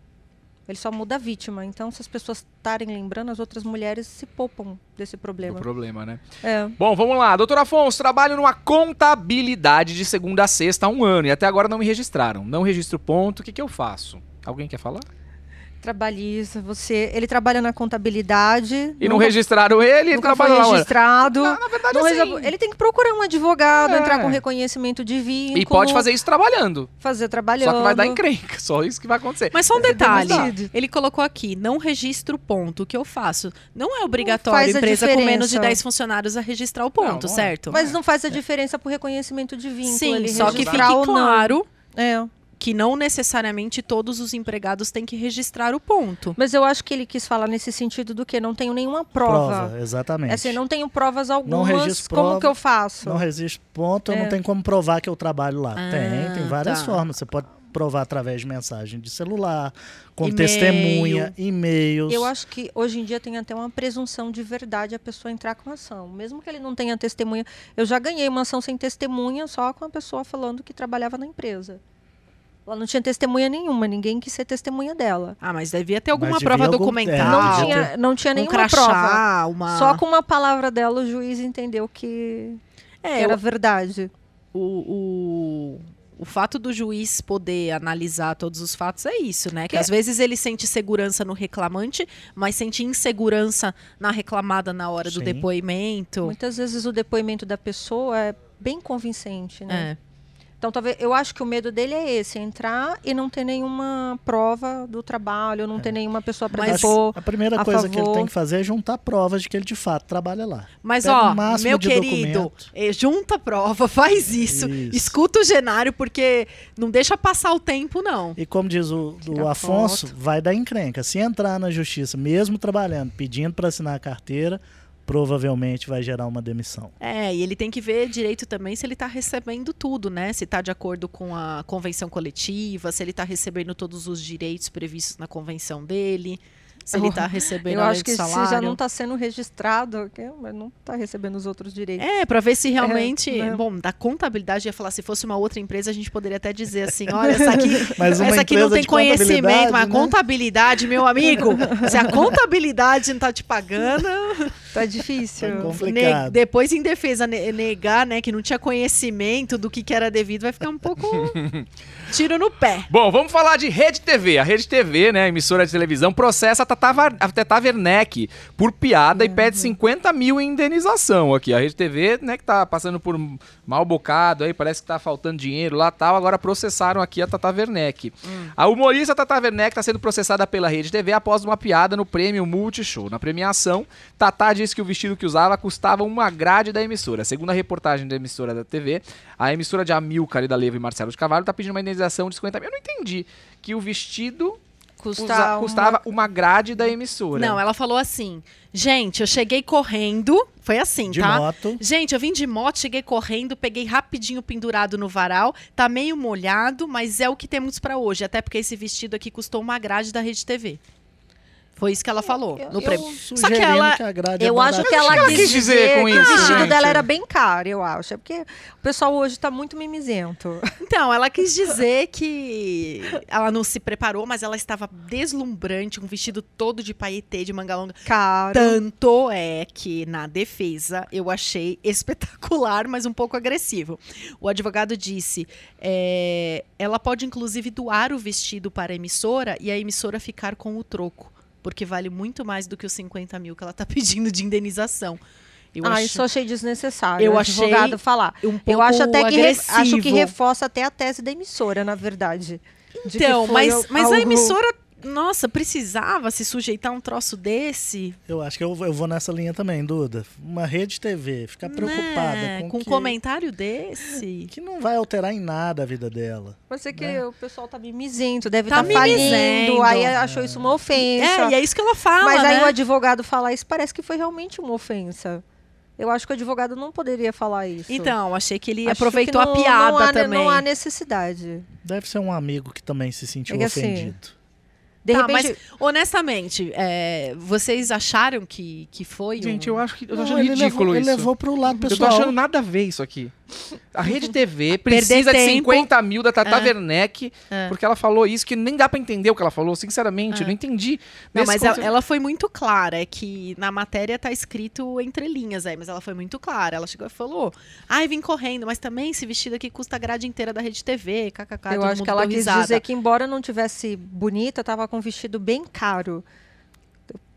Ele só muda a vítima. Então, se as pessoas estarem lembrando, as outras mulheres se poupam desse O problema. problema, né? É. Bom, vamos lá. Doutor Afonso, trabalho numa contabilidade de segunda a sexta há um ano e até agora não me registraram. Não registro ponto. O que, que eu faço? Alguém quer falar? Trabalhista, você. Ele trabalha na contabilidade. E não registraram ele, ele nunca foi registrado. Na, na verdade, não assim, Ele tem que procurar um advogado, É. entrar com reconhecimento de vínculo. E pode fazer isso trabalhando. fazer trabalhando. Só que vai dar encrenca. Só isso que vai acontecer. Mas só um detalhe, ele colocou aqui, não registro ponto. O que eu faço? Não é obrigatório a a empresa com menos de diferença. 10 funcionários a registrar o ponto, Não, é. certo? Mas não faz a diferença por reconhecimento de vínculo. Sim, ele só que fique claro É. que não necessariamente todos os empregados têm que registrar o ponto. Mas eu acho que ele quis falar nesse sentido do que não tenho nenhuma prova. Prova, exatamente. Assim, não tenho provas algumas. registro como prova, que eu faço? Não resiste ponto, É. não tem como provar que eu trabalho lá. Ah, tem, tem várias tá. formas. Você pode provar através de mensagem de celular, com E-mail. testemunha, e-mails. Eu acho que hoje em dia tem até uma presunção de verdade a pessoa entrar com ação. Mesmo que ele não tenha testemunha. Eu já ganhei uma ação sem testemunha, só com a pessoa falando que trabalhava na empresa. Ela não tinha testemunha nenhuma, ninguém quis ser testemunha dela. Ah, mas devia ter alguma devia prova algum- documental. não, tinha, não tinha um nenhuma crachá, prova. uma... Só com uma palavra dela o juiz entendeu que, que É, era o, verdade. o, o, o fato do juiz poder analisar todos os fatos é isso, né? Que É. às vezes ele sente segurança no reclamante, mas sente insegurança na reclamada na hora do Sim. depoimento. Muitas vezes o depoimento da pessoa é bem convincente, né? É. Então, talvez eu acho que o medo dele é esse, entrar e não ter nenhuma prova do trabalho, não ter nenhuma pessoa para Mas- depor. A primeira a coisa que ele favor. tem que fazer é juntar provas de que ele de fato trabalha lá. Mas, Pega ó, o máximo meu de querido, eh, junta a prova, faz isso, Isso. escuta o Genário, porque não deixa passar o tempo, não. E como diz o Afonso, foto. vai dar encrenca. Se entrar na justiça, mesmo trabalhando, pedindo para assinar a carteira, provavelmente vai gerar uma demissão. É, e ele tem que ver direito também se ele está recebendo tudo, né? Se está de acordo com a convenção coletiva, se ele está recebendo todos os direitos previstos na convenção dele, se ele está recebendo Eu acho que se salário. já não está sendo registrado, mas não está recebendo os outros direitos. É, para ver se realmente. né? Bom, da contabilidade, ia falar, se fosse uma outra empresa, a gente poderia até dizer assim: olha, essa aqui, Mas uma essa aqui não tem conhecimento, mas a contabilidade, né? contabilidade, meu amigo, se a contabilidade não tá te pagando, Tá difícil. Ne- complicado. depois em defesa ne- negar, né, que não tinha conhecimento do que, que era devido, vai ficar um pouco tiro no pé. Bom, vamos falar de Rede TV. A Rede TV, né, emissora de televisão, processa a Tata, a Tata Werneck por piada e pede 50 mil em indenização aqui. A Rede TV, né, que tá passando por um mal bocado aí, parece que tá faltando dinheiro lá e tal, agora processaram aqui a Tata Werneck. A humorista Tata Werneck está sendo processada pela Rede TV após uma piada no prêmio Multishow. Na premiação, Tata disse que o vestido que usava custava uma grade da emissora. Segundo a reportagem da emissora da TV, a emissora de Amilcar e da Leva e Marcelo de Carvalho tá pedindo uma indenização de 50 mil. Eu não entendi que o vestido Custa usa- uma- custava uma grade da emissora. Não, ela falou assim: gente, eu cheguei correndo. Foi assim, De tá? moto. Gente, eu vim de moto, cheguei correndo, peguei rapidinho pendurado no varal. Tá meio molhado, mas é o que temos pra hoje. Até porque esse vestido aqui custou uma grade da Rede TV. Foi isso que ela falou Eu- no eu- prêmio. Só que ela. que é Eu acho que ela, ela quis quis dizer dizer com que isso, o vestido gente? dela era bem caro, eu acho. É porque o pessoal hoje tá muito mimizento. Então, ela quis dizer que ela não se preparou, mas ela estava deslumbrante, um vestido todo de paetê, de manga longa. Caro. Tanto é que, na defesa, eu achei espetacular, mas um pouco agressivo. O advogado disse: é, ela pode, inclusive, doar o vestido para a emissora e a emissora ficar com o troco. Porque vale muito mais do que os 50 mil que ela está pedindo de indenização. Eu ah, acho isso eu achei desnecessário. Eu o achei advogado falar. um pouco Eu acho até que re- agressivo. acho que reforça até a tese da emissora, na verdade. Então, mas, mas a algo- emissora, nossa, precisava se sujeitar a um troço desse? Eu acho que eu, vou- eu vou nessa linha também, Duda. Uma rede TV, ficar preocupada Né? com, com um que, comentário desse. que não vai alterar em nada a vida dela. Pode ser que né? o pessoal tá mimizento, deve Tá estar falindo, aí achou isso uma ofensa. É, e é isso que ela fala, Mas aí né? o advogado falar isso parece que foi realmente uma ofensa. Eu acho que o advogado não poderia falar isso. Então, achei que ele Acho aproveitou que não- a piada não há, também. Não há necessidade. Deve ser um amigo que também se sentiu É que assim, ofendido. De Tá, repente, mas honestamente, é, vocês acharam que, que foi Gente, um... eu acho que eu tô Não, achando ele ridículo levou, isso. Ele levou pro lado Eu tô pessoal. achando nada a ver isso aqui. A Rede TV precisa de tempo. 50 mil da Tata É. Werneck, É. porque ela falou isso que nem dá pra entender o que ela falou, sinceramente, eu não entendi. Não, mas ela, foi muito clara, é que na matéria tá escrito entre linhas aí, mas ela foi muito clara. Ela chegou e falou: "Ai, vim correndo, mas também esse vestido aqui custa a grade inteira da Rede TV, kkk". eu todo acho mundo que ela quis risada. dizer que, embora não tivesse bonita, tava com um vestido bem caro.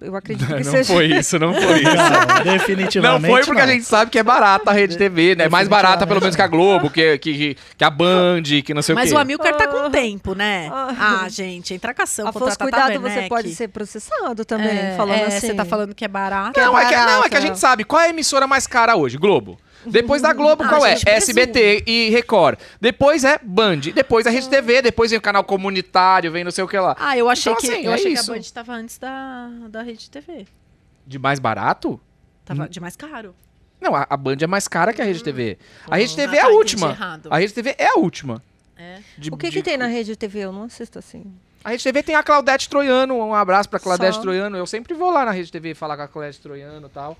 Eu- acredito que Não seja. foi isso, não foi isso. Não, Não definitivamente foi porque a não. gente sabe que é barata a Rede TV, né? Mais barata pelo menos que a Globo, que, que, que a Band, que não sei Mas o o quê. Amilcar tá com Ah. tempo, né? Ah. Ah, gente, entracação contra Afonso, a cuidado, você pode ser processado também, É, falando é, assim. Você tá falando que é barato. Não, é que, não, é que a barata. gente sabe. Qual é a emissora mais cara hoje? Globo. Depois da Globo, Ah, qual a é? SBT e Record. Depois é Band. Depois é Rede TV. Depois vem o canal comunitário, vem não sei o que lá. Ah, eu achei Então, que assim, eu é achei isso. que a Band tava antes da, da Rede TV. De mais barato? Tava de mais caro. Não, a, a Band é mais cara que a Rede TV. A Rede Ah, TV tá, é a última. A Rede TV é a última. É. De- O que, de- que tem na rede TV? Eu não assisto assim. A Rede TV tem a Claudete Troiano. Um abraço pra Claudete Só. Troiano. Eu sempre vou lá na Rede TV falar com a Claudete Troiano e tal.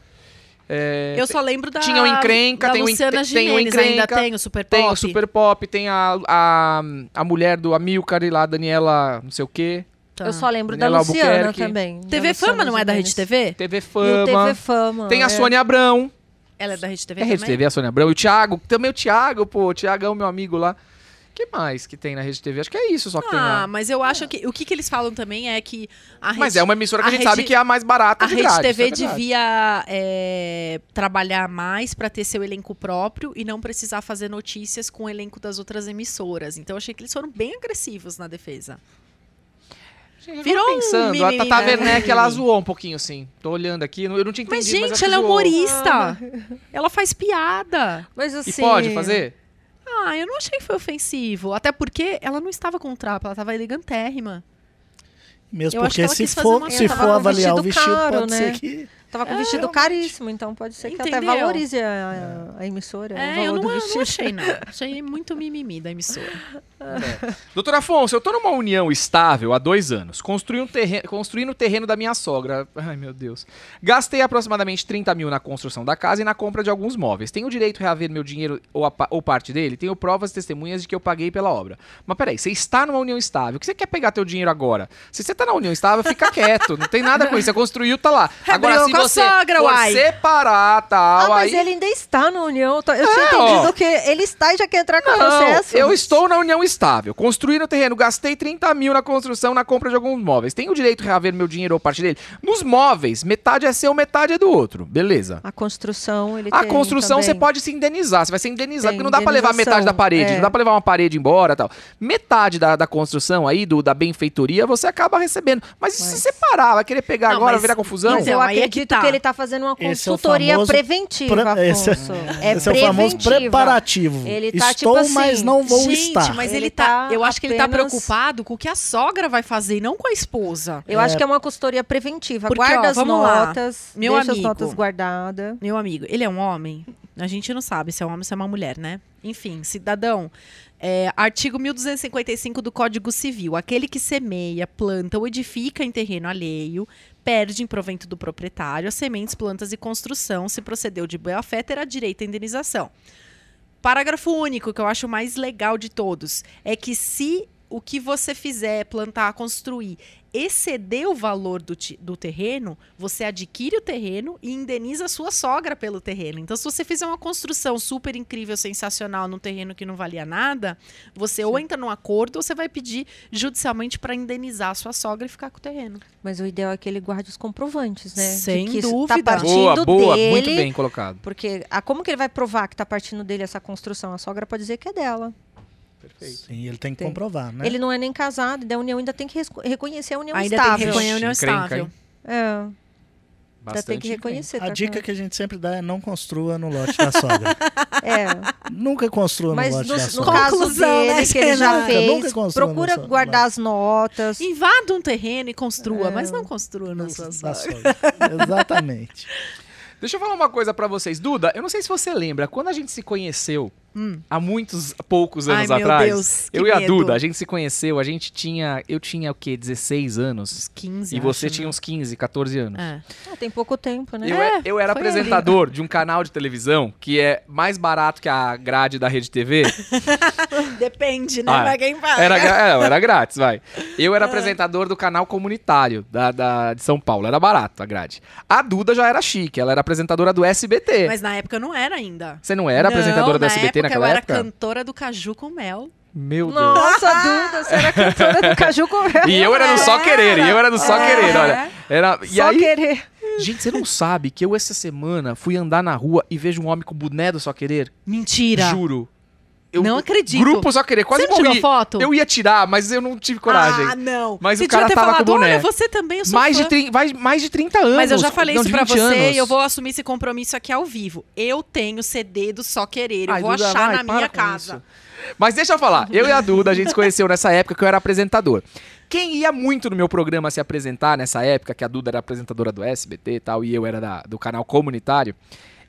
É, Eu só lembro da Tinha o Encrenca, da tem o Luciana tem o Gimenez, ainda Encrenca, tem o Super Tem Pop. o Super Pop, tem a, a, a mulher do Amilcar e lá, a Daniela, não sei o quê. Tá. Eu só lembro Daniela da Luciana Albuquerque. também. TV Luciana Fama não é da. Rede TV? TV E o Fama. TV Fama. Tem a é. Sônia Abrão. Ela é da Rede TV É Rede? TV, a Sônia Abrão. E o Thiago, também o Thiago, pô. O Thiagão, meu amigo lá. Que mais que tem na Rede TV? Acho que é isso só que tem Ah, mas eu acho que o que, que eles falam também é que a Mas Rede- é uma emissora que a, a gente Rede- sabe que é a mais barata A de Rede grade, TV é devia é, trabalhar mais para ter seu elenco próprio e não precisar fazer notícias com o elenco das outras emissoras. Então eu achei que eles foram bem agressivos na defesa. Virou tô um pensando, a Tata né? Werneck, ela zoou um pouquinho, assim. Tô olhando aqui, eu não tinha entendido, Mas, mas, gente, acho que ela é humorista. ela faz piada. Mas assim. E pode fazer? Ah, eu não achei que foi ofensivo. Até porque ela não estava com trapo, ela estava elegantérrima. Mesmo Eu porque se for, se for avaliar o vestido vestido, caro, pode né? ser que. Tava com É, vestido realmente. caríssimo, então pode ser que até Entendeu? valorize a, a emissora. o É, valor eu não, não achei, não. Achei muito mimimi da emissora. Doutor Afonso, eu tô numa união estável há dois anos. Construí um terreno, construí no terreno da minha sogra. Ai, meu Deus. Gastei aproximadamente 30 mil na construção da casa e na compra de alguns móveis. Tenho direito a reaver meu dinheiro ou, a ou parte dele? Tenho provas e testemunhas de que eu paguei pela obra. Mas peraí, você está numa união estável. O que você quer pegar teu dinheiro agora? Se você tá na união estável, fica quieto. Não tem nada com isso. Você construiu, tá lá. Agora, se a você sogra, uai. separar, tal, Ah, mas aí... ele ainda está na União. Tô- Eu tinha É, entendido ó. que ele está e já quer entrar com o processo. eu estou na união estável. Construí no terreno, gastei 30 mil na construção, na compra de alguns móveis. Tenho o direito de reaver meu dinheiro ou parte dele? Nos móveis, metade é seu, metade é do outro. Beleza. A construção, ele A tem construção você também. pode se indenizar. Você vai ser indenizado, Tem porque não dá pra levar metade da parede, é. não dá pra levar uma parede embora e tal. Metade da, da construção aí, do, da benfeitoria, você acaba recebendo. Mas, e se Mas- separar, vai querer pegar Não, agora, mas- virar confusão? Mas eu acredito tá. que ele está fazendo uma Esse é consultoria famoso preventiva, pre- esse é- Afonso. É, Esse é o famoso preparativo. Ele tá, Estou, tipo assim, mas não vou Gente, estar. mas Ele ele, tá, tá Eu acho que ele tá apenas- preocupado com o que a sogra vai fazer e não com a esposa. Eu acho que é uma consultoria preventiva. Porque, Guarda ó, as lá. notas, Meu deixa amigo. as notas guardadas. Meu amigo, ele é um homem? A gente não sabe se é um homem ou se é uma mulher, né? Enfim, cidadão. é, artigo 1255 do Código Civil. Aquele que semeia, planta ou edifica em terreno alheio, perde em provento do proprietário as sementes, plantas e construção. Se procedeu de boa-fé, terá direito à indenização. Parágrafo único, que eu acho mais legal de todos, é que se o que você fizer, plantar, construir, exceder o valor do, do terreno, você adquire o terreno e indeniza a sua sogra pelo terreno. Então, se você fizer uma construção super incrível, sensacional, num terreno que não valia nada, você ou entra num acordo ou você vai pedir judicialmente para indenizar a sua sogra e ficar com o terreno. Mas o ideal é que ele guarde os comprovantes, né? Sem que isso dúvida. Tá partindo Boa, boa, dele, muito bem colocado. Porque ah, como que ele vai provar que tá partindo dele essa construção? A sogra pode dizer que é dela. Perfeito. Sim, ele tem que Tem. comprovar, né? Ele não é nem casado, e da união ainda tem que reconhecer a união Ainda estável. tem que reconhecer a união estável. É, ainda tem que reconhecer. A tá dica com- que a gente sempre dá é não construa no lote da sogra. É. nunca construa Mas no lote no, da no sogra. caso Conclusão, dele, né, que ele já Renato? fez, Nunca procura no guardar as notas. Invada um terreno e construa, É. mas não construa na sua da sogra. sogra. Exatamente. Deixa eu falar uma coisa pra vocês. Duda, eu não sei se você lembra, quando a gente se conheceu, Hum. há muitos poucos Ai, anos meu atrás, Deus, que eu e a medo. Duda, a gente se conheceu, a gente tinha, eu tinha o quê, 16 anos, Uns 15, e você acho, tinha né? uns 15, 14 anos. É. Ah, tem pouco tempo, né? Eu, é- É, eu era foi apresentador de um canal de televisão que é mais barato que a grade da Rede TV. Depende, né? Ah, quem paga. Era, é, era grátis, vai. Eu era apresentador do canal comunitário da, da- de São Paulo. Era barato a grade. A Duda já era chique, ela era apresentadora do SBT. Mas na época não era ainda. Você não era apresentadora do SBT época eu época? era cantora do Caju com Mel. Meu Deus. Nossa, Duda, você era cantora do Caju com E eu era no Só Querer, e eu era no Só É. Querer, olha. Era, e Só aí, querer. gente, você não sabe que eu essa semana fui andar na rua e vejo um homem com boné do Só Querer? Mentira. Juro. Eu, Não acredito. Grupo Só Querer, quase Você morri. tirou foto? Eu ia tirar, mas eu não tive coragem. Ah, não. Mas você o cara devia ter tava falado, com boné. olha, você também, eu sou mais, fã. de, vai- mais de 30 anos. Mas eu já falei não, isso pra 20 você anos. e eu vou assumir esse compromisso aqui ao vivo. Eu tenho CD do Só Querer. Eu Ai, vou Duda, achar vai, na minha casa. Mas deixa eu falar, eu e a Duda, a gente se conheceu nessa época que eu era apresentador. Quem ia muito no meu programa se apresentar nessa época, que a Duda era apresentadora do SBT e tal, e eu era da- do canal comunitário,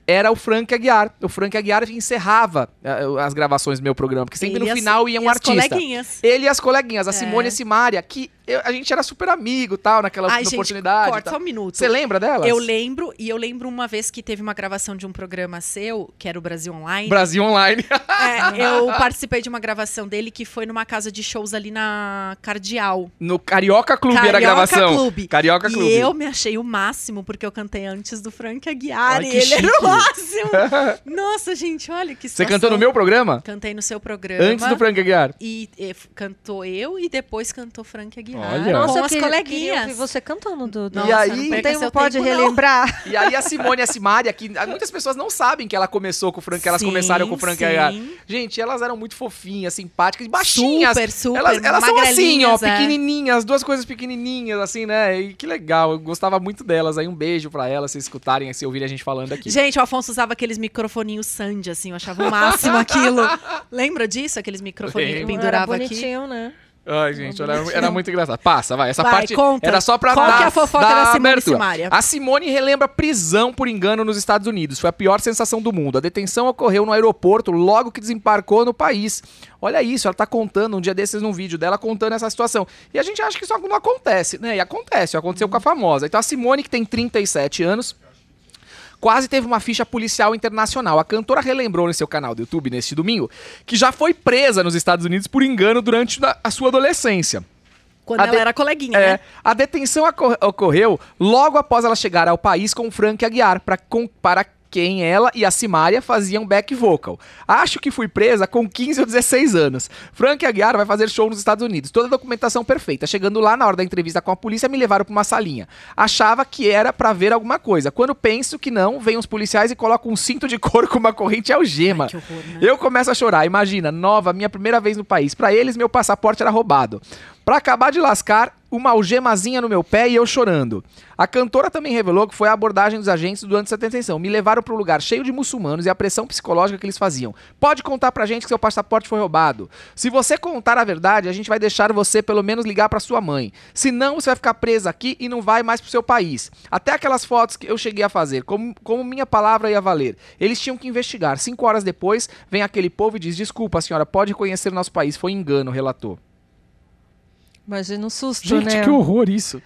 era o Frank Aguiar. O Frank Aguiar encerrava eh, as gravações do meu programa, porque sempre Ele no final ia um as artista. coleguinhas. Ele e as coleguinhas, a É. Simone e a Simária, que eu- a gente era super amigo tal, naquela Ai, gente, oportunidade. e corta só um minuto. Você lembra delas? Eu lembro, e eu lembro uma vez que teve uma gravação de um programa seu, que era o Brasil Online. Brasil Online. É, eu participei de uma gravação dele que foi numa casa de shows ali na Cardeal. No Carioca Clube era a Carioca gravação. Clube. Carioca e Clube. eu me achei o máximo, porque eu cantei antes do Frank Aguiar. Ai, e ele era o chique. máximo. Nossa, gente, olha que Você situação. cantou no meu programa? Cantei no seu programa. Antes do Frank Aguiar. E, e cantou eu e depois cantou Frank Aguiar. Olha. Com Nossa, eu as coleguinhas. ouvir você cantando, Dudu. Nossa, E aí- não Não tem, pode tempo, não. relembrar? E aí a Simone e a Simária, que muitas pessoas não sabem que ela começou com o Frank, que elas Sim, começaram com o Frank. Gente, elas eram muito fofinhas, simpáticas, baixinhas. Super, super. elas elas são assim, ó, é. pequenininhas, duas coisas pequenininhas, assim, né? E que legal, eu gostava muito delas. Aí um beijo pra elas, se escutarem, se ouvirem a gente falando aqui. Gente, o Afonso usava aqueles microfoninhos Sandy, assim, eu achava o máximo aquilo. Lembra disso? Aqueles microfoninhos que Lembro. Era pendurava aqui? bonitinho, né? Ai, gente, era, era muito engraçado. Passa, vai. Essa Vai, parte conta. era só pra Qual dar, que é a fofoca da Simone abertura. A Simone relembra prisão por engano nos Estados Unidos. Foi a pior sensação do mundo. A detenção ocorreu no aeroporto logo que desembarcou no país. Olha isso, ela tá contando um dia desses num vídeo dela contando essa situação. E a gente acha que isso não acontece, né? E acontece, aconteceu com a famosa. Então a Simone, que tem 37 anos, quase teve uma ficha policial internacional. A cantora relembrou no seu canal do YouTube neste domingo que já foi presa nos Estados Unidos por engano durante a- sua adolescência. Quando A ela era coleguinha, É, né? a detenção ocorreu logo após ela chegar ao país com Frank Aguiar, pra, com- para quem ela e a Simária faziam back vocal. Acho que fui presa com 15 ou 16 anos. Frank Aguiar vai fazer show nos Estados Unidos. Toda a documentação perfeita. Chegando lá, na hora da entrevista com a polícia, me levaram pra uma salinha. Achava que era pra ver alguma coisa. Quando penso que não, vêm os policiais e colocam um cinto de couro com uma corrente algema. Que horror, né? Eu começo a chorar. Imagina, nova, minha primeira vez no país. Pra eles, meu passaporte era roubado. Pra acabar de lascar, uma algemazinha no meu pé e eu chorando. A cantora também revelou que foi a abordagem dos agentes durante essa detenção. Me levaram para um lugar cheio de muçulmanos e a pressão psicológica que eles faziam. Pode contar pra gente que seu passaporte foi roubado. Se você contar a verdade, a gente vai deixar você pelo menos ligar pra sua mãe. Senão, você vai ficar presa aqui e não vai mais pro seu país. Até aquelas fotos que eu cheguei a fazer, como, como minha palavra ia valer. Eles tinham que investigar. Cinco horas depois, vem aquele povo e diz: Desculpa, senhora, pode reconhecer nosso país. Foi engano, relatou. Imagina o susto, Gente, né? que horror isso.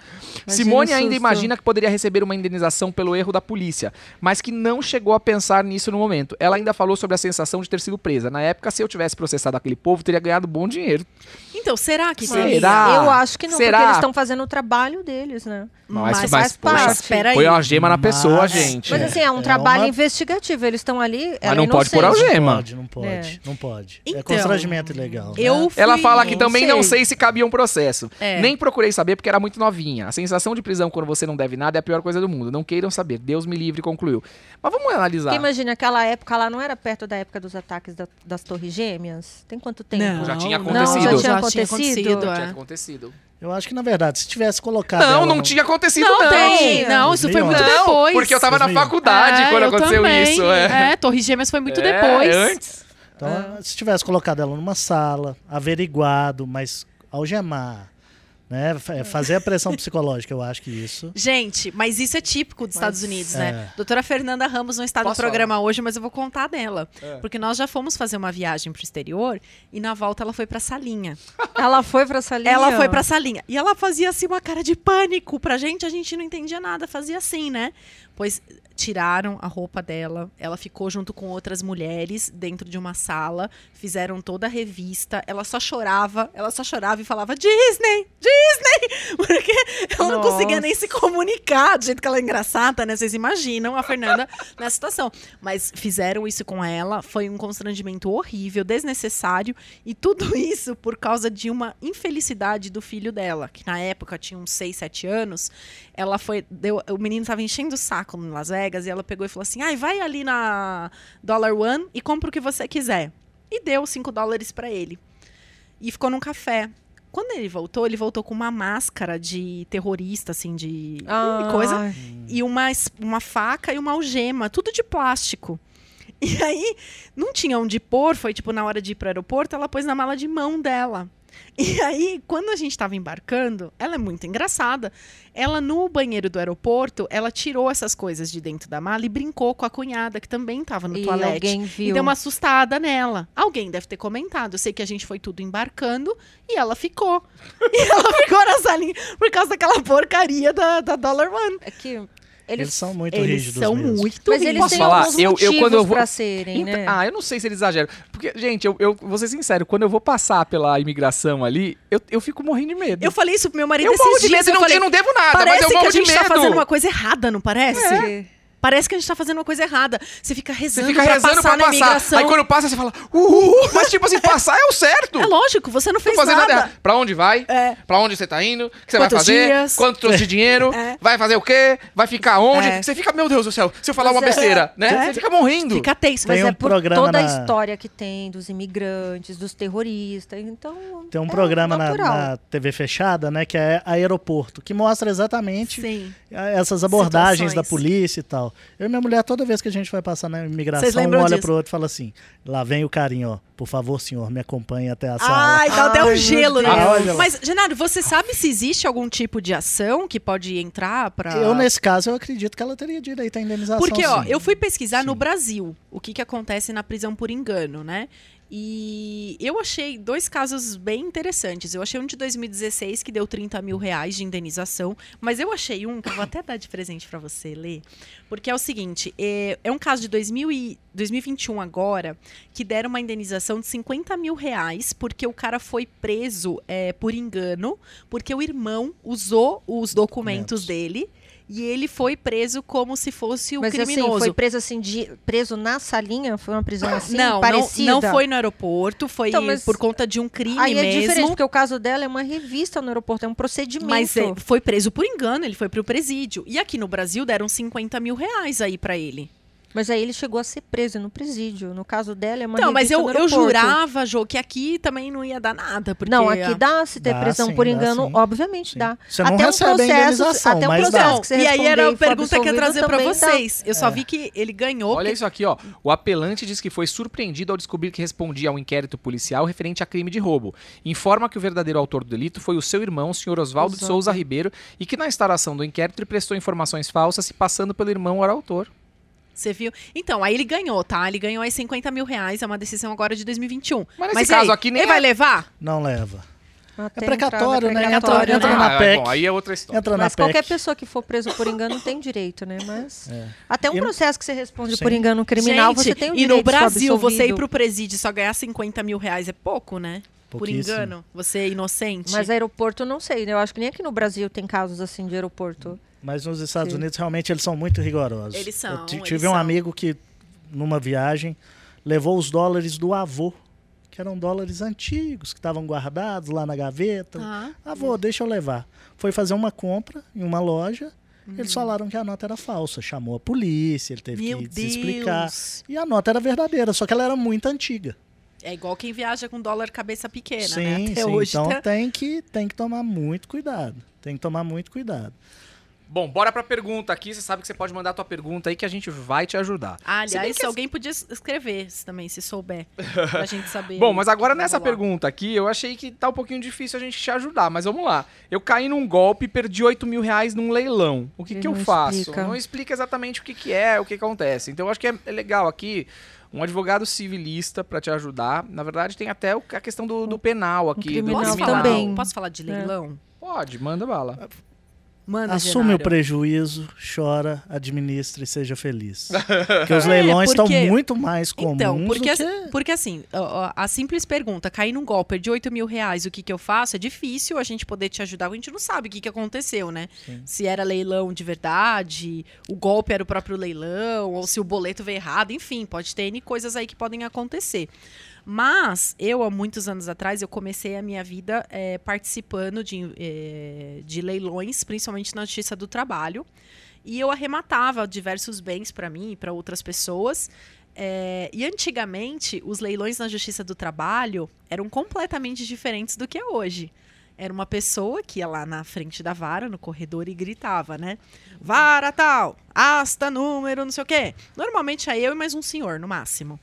Imagina Simone o ainda imagina que poderia receber uma indenização pelo erro da polícia, mas que não chegou a pensar nisso no momento. Ela ainda falou sobre a sensação de ter sido presa. Na época, se eu tivesse processado aquele povo, teria ganhado bom dinheiro. Então, será que Será? teria? Eu acho que não, Será? porque eles estão fazendo o trabalho deles, né? Mas, Mas mas, faz poxa, parte. Peraí. Põe uma gema na pessoa, Mas- gente. Mas assim, é um É trabalho uma- investigativo. Eles estão ali. Mas ela não é pode pôr inocente. algema. Não pode, não pode, É. não pode. Então, é constrangimento ilegal. né? Eu fui... Ela fala que Não também não sei. sei se cabia um processo. É. Nem procurei saber porque era muito novinha. A sensação de prisão quando você não deve nada é a pior coisa do mundo. Não queiram saber. Deus me livre, concluiu. Mas vamos analisar. Porque imagina, aquela época lá não era perto da época dos ataques da- das Torres Gêmeas? Tem quanto tempo? Não, Já tinha não, acontecido. já tinha já acontecido? Tinha é. acontecido. Eu acho que, na verdade, se tivesse colocado. Não, não no- tinha acontecido, Não, não. tem. Não, isso foi muito 2011. Não, depois. porque eu tava na 2000. faculdade É, quando eu aconteceu também. isso. É, É, Torres Gêmeas foi muito É, depois. antes. Então, se tivesse colocado ela numa sala, averiguado, mas algemar, né? fa- Fazer a pressão psicológica, eu acho que isso. Gente, mas isso é típico dos Estados Unidos, né? Doutora Fernanda Ramos não está no Posso programa hoje, mas eu vou contar dela. É. Porque nós já fomos fazer uma viagem pro exterior e na volta ela foi pra salinha. Ela foi pra salinha? Ela foi pra salinha. E ela fazia assim uma cara de pânico pra gente, a gente não entendia nada, fazia assim, né? Pois tiraram a roupa dela, ela ficou junto com outras mulheres dentro de uma sala, fizeram toda a revista, ela só chorava, ela só chorava e falava Disney, Disney, porque ela não Nossa. conseguia nem se comunicar, do jeito que ela é engraçada, né? Vocês imaginam a Fernanda nessa situação. Mas fizeram isso com ela, foi um constrangimento horrível, desnecessário, e tudo isso por causa de uma infelicidade do filho dela, que na época tinha uns 6, 7 anos. Ela foi. Deu, o menino tava enchendo o saco em Las Vegas e ela pegou e falou assim: ai, vai ali na Dollar One e compra o que você quiser. E deu 5 dólares pra ele. E ficou num café. Quando ele voltou, ele voltou com uma máscara de terrorista, assim, de Ah, coisa e uma, uma faca e uma algema, tudo de plástico. E aí, não tinha onde pôr, foi tipo na hora de ir pro aeroporto, ela pôs na mala de mão dela. E aí, quando a gente estava embarcando, ela é muito engraçada. Ela, no banheiro do aeroporto, ela tirou essas coisas de dentro da mala e brincou com a cunhada, que também estava no e toalete. alguém E viu. deu uma assustada nela. Alguém deve ter comentado. Eu sei que a gente foi tudo embarcando e ela ficou. E ela ficou na salinha por causa daquela porcaria da, da Dollar One. É que Eles, eles, são muito Eles rígidos são mesmo. muito mas eles Posso têm falar? alguns Eu- eu, motivos quando eu vou- pra serem, Então- né? Ah, eu não sei se eles exageram. Porque, gente, eu, eu vou ser sincero, quando eu vou passar pela imigração ali, eu, eu fico morrendo de medo. Eu falei isso pro meu marido eu esses morro de dias. medo, eu eu não, falei, eu não devo nada, mas parece eu que morro a gente de tá medo. fazendo uma coisa errada, não parece? É. Parece que a gente tá fazendo uma coisa errada. Você fica Você rezando fica pra rezando passar pra na passar. imigração. Aí quando passa, você fala, uhul. Mas tipo assim, passar é o certo. É lógico, você não Não fez fazer nada nada. errado. Pra onde vai? É. Pra onde você tá indo? O que você vai Quantos fazer? dias? Quanto trouxe de dinheiro? É. Vai fazer o quê? Vai ficar onde? É. Você fica, meu Deus do céu, se eu falar Mas uma é- besteira, né? É. Você fica morrendo. Fica tenso. Mas Tem é um por programa toda a na- história que tem dos imigrantes, dos terroristas. Então, Tem um é programa na, na TV fechada, né, que é Aeroporto, que mostra exatamente Sim. a- essas abordagens Situações. da polícia e tal. Eu e minha mulher, toda vez que a gente vai passar na imigração, um olha disso? pro outro e fala assim: lá vem o carinho, ó. Por favor, senhor, me acompanhe até a sala. Ai, dá até Ai, um gelo, né? Mas, Genaro, você sabe se existe algum tipo de ação que pode entrar pra. Eu, nesse caso, eu acredito que ela teria direito à indenização. Porque, ó, sim. eu fui pesquisar no Sim. Brasil o que, que acontece na prisão por engano, né? E eu achei dois casos bem interessantes. Eu achei um de 2016 que deu 30 mil reais de indenização, mas eu achei um que eu vou até dar de presente pra você ler, porque é o seguinte: é, é um caso de 2000 e 2021 agora que deram uma indenização de 50 mil reais porque o cara foi preso é, por engano, porque o irmão usou os documentos Documentos. dele. E ele foi preso como se fosse o Mas criminoso. assim, foi preso assim, de, preso na salinha? Foi uma prisão assim, não, não, parecida? não foi no aeroporto, foi Então, por conta de um crime Aí é mesmo. diferente, porque o caso dela é uma revista no aeroporto, é um procedimento. Mas é, foi preso por engano, ele foi pro presídio. E aqui no Brasil deram 50 mil reais aí pra ele. Mas aí ele chegou a ser preso no presídio. No caso dela, é uma Então, mas eu, eu jurava, Jô, que aqui também não ia dar nada. Porque Não, aqui dá, se ter Dá, prisão sim, por dá, engano, sim. obviamente Sim. dá. Você não até recebe um processo, indenização, até um processo dá. que você E aí era a pergunta que eu ia trazer pra também dá. vocês. Eu só É. vi que ele ganhou. Olha porque- isso aqui, ó. O apelante diz que foi surpreendido ao descobrir que respondia a um inquérito policial referente a crime de roubo. Informa que o verdadeiro autor do delito foi o seu irmão, o senhor Oswaldo de Oswaldo. Souza Ribeiro, e que na instalação do inquérito ele prestou informações falsas se passando pelo irmão era autor. Você viu? Então, aí ele ganhou, tá? Ele ganhou aí 50 mil reais, é uma decisão agora de 2021. Mas nesse e caso aí, aqui nem ele é- vai levar? Não leva. Até É precatório, entrada, né? precatório, Entra né? na é PEC. bom, aí é outra história. Entra Mas na qualquer PEC. pessoa que for preso por engano tem direito, né? Mas É. até um E- processo que você responde Sim. por engano criminal, Gente, você tem o e direito no Brasil, você ir pro presídio e só ganhar 50 mil reais é pouco, né? Por engano. Você é inocente. Mas aeroporto, não sei. né? Eu acho que nem aqui no Brasil tem casos assim de aeroporto. Mas nos Estados Sim. Unidos, realmente, eles são muito rigorosos. Eles são, Eu tive um são. amigo que, numa viagem, levou os dólares do avô, que eram dólares antigos, que estavam guardados lá na gaveta. Ah, Avô, deixa eu levar. Foi fazer uma compra em uma loja. Uhum. Eles falaram que a nota era falsa. Chamou a polícia, ele teve meu que Deus. se explicar. E a nota era verdadeira, só que ela era muito antiga. É igual quem viaja com dólar cabeça pequena, sim, né? Até sim. hoje então tá- tem, que, tem que tomar muito cuidado. Tem que tomar muito cuidado. Bom, bora pra pergunta aqui. Você sabe que você pode mandar a tua pergunta aí que a gente vai te ajudar. Ah, Se aliás, que se alguém podia es- escrever se também, se souber. pra gente saber. Bom, mas agora nessa rolar. pergunta aqui, eu achei que tá um pouquinho difícil a gente te ajudar, mas vamos lá. Eu caí num golpe e perdi 8 mil reais num leilão. O que, Ele que eu faço? explica. Não explica exatamente o que, que é, o que, acontece. Então eu acho que é, é legal aqui um advogado civilista pra te ajudar. Na verdade, tem até o- a questão do, do penal aqui. do criminal Posso criminal. falar, também. posso falar de leilão? Pode, manda bala. Manda, Assume Genaro. o prejuízo, chora, administre e seja feliz. Porque os leilões estão porque- muito mais comuns Então, porque, do que... assim- porque assim, ó, a simples pergunta, cair num golpe, perdi 8 mil reais, o que, que eu faço? É difícil a gente poder te ajudar, a gente não sabe o que, que aconteceu, né? Sim. Se era leilão de verdade, o golpe era o próprio leilão, ou se o boleto veio errado, enfim, pode ter N coisas aí que podem acontecer. Mas eu, há muitos anos atrás, eu comecei a minha vida eh, participando de, eh, de leilões, principalmente na Justiça do Trabalho. E eu arrematava diversos bens para mim e para outras pessoas. É, e antigamente, os leilões na Justiça do Trabalho eram completamente diferentes do que é hoje. Era uma pessoa que ia lá na frente da vara, no corredor, e gritava, né? Vara tal, asta número, não sei o quê. Normalmente é eu e mais um senhor, no máximo.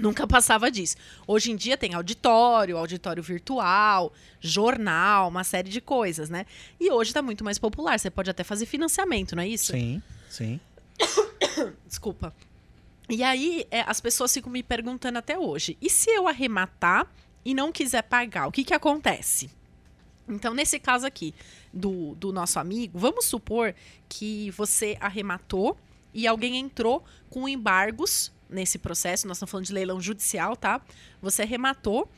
Nunca passava disso. Hoje em dia tem auditório, auditório virtual, jornal, uma série de coisas, né? E hoje tá muito mais popular. Você pode até fazer financiamento, não é isso? Sim, sim. Desculpa. E aí, é, as pessoas ficam me perguntando até hoje: e se eu arrematar e não quiser pagar, o que, que acontece? Então, nesse caso aqui do, do nosso amigo, vamos supor que você arrematou e alguém entrou com embargos nesse processo. Nós estamos falando de leilão judicial, tá? Você arrematou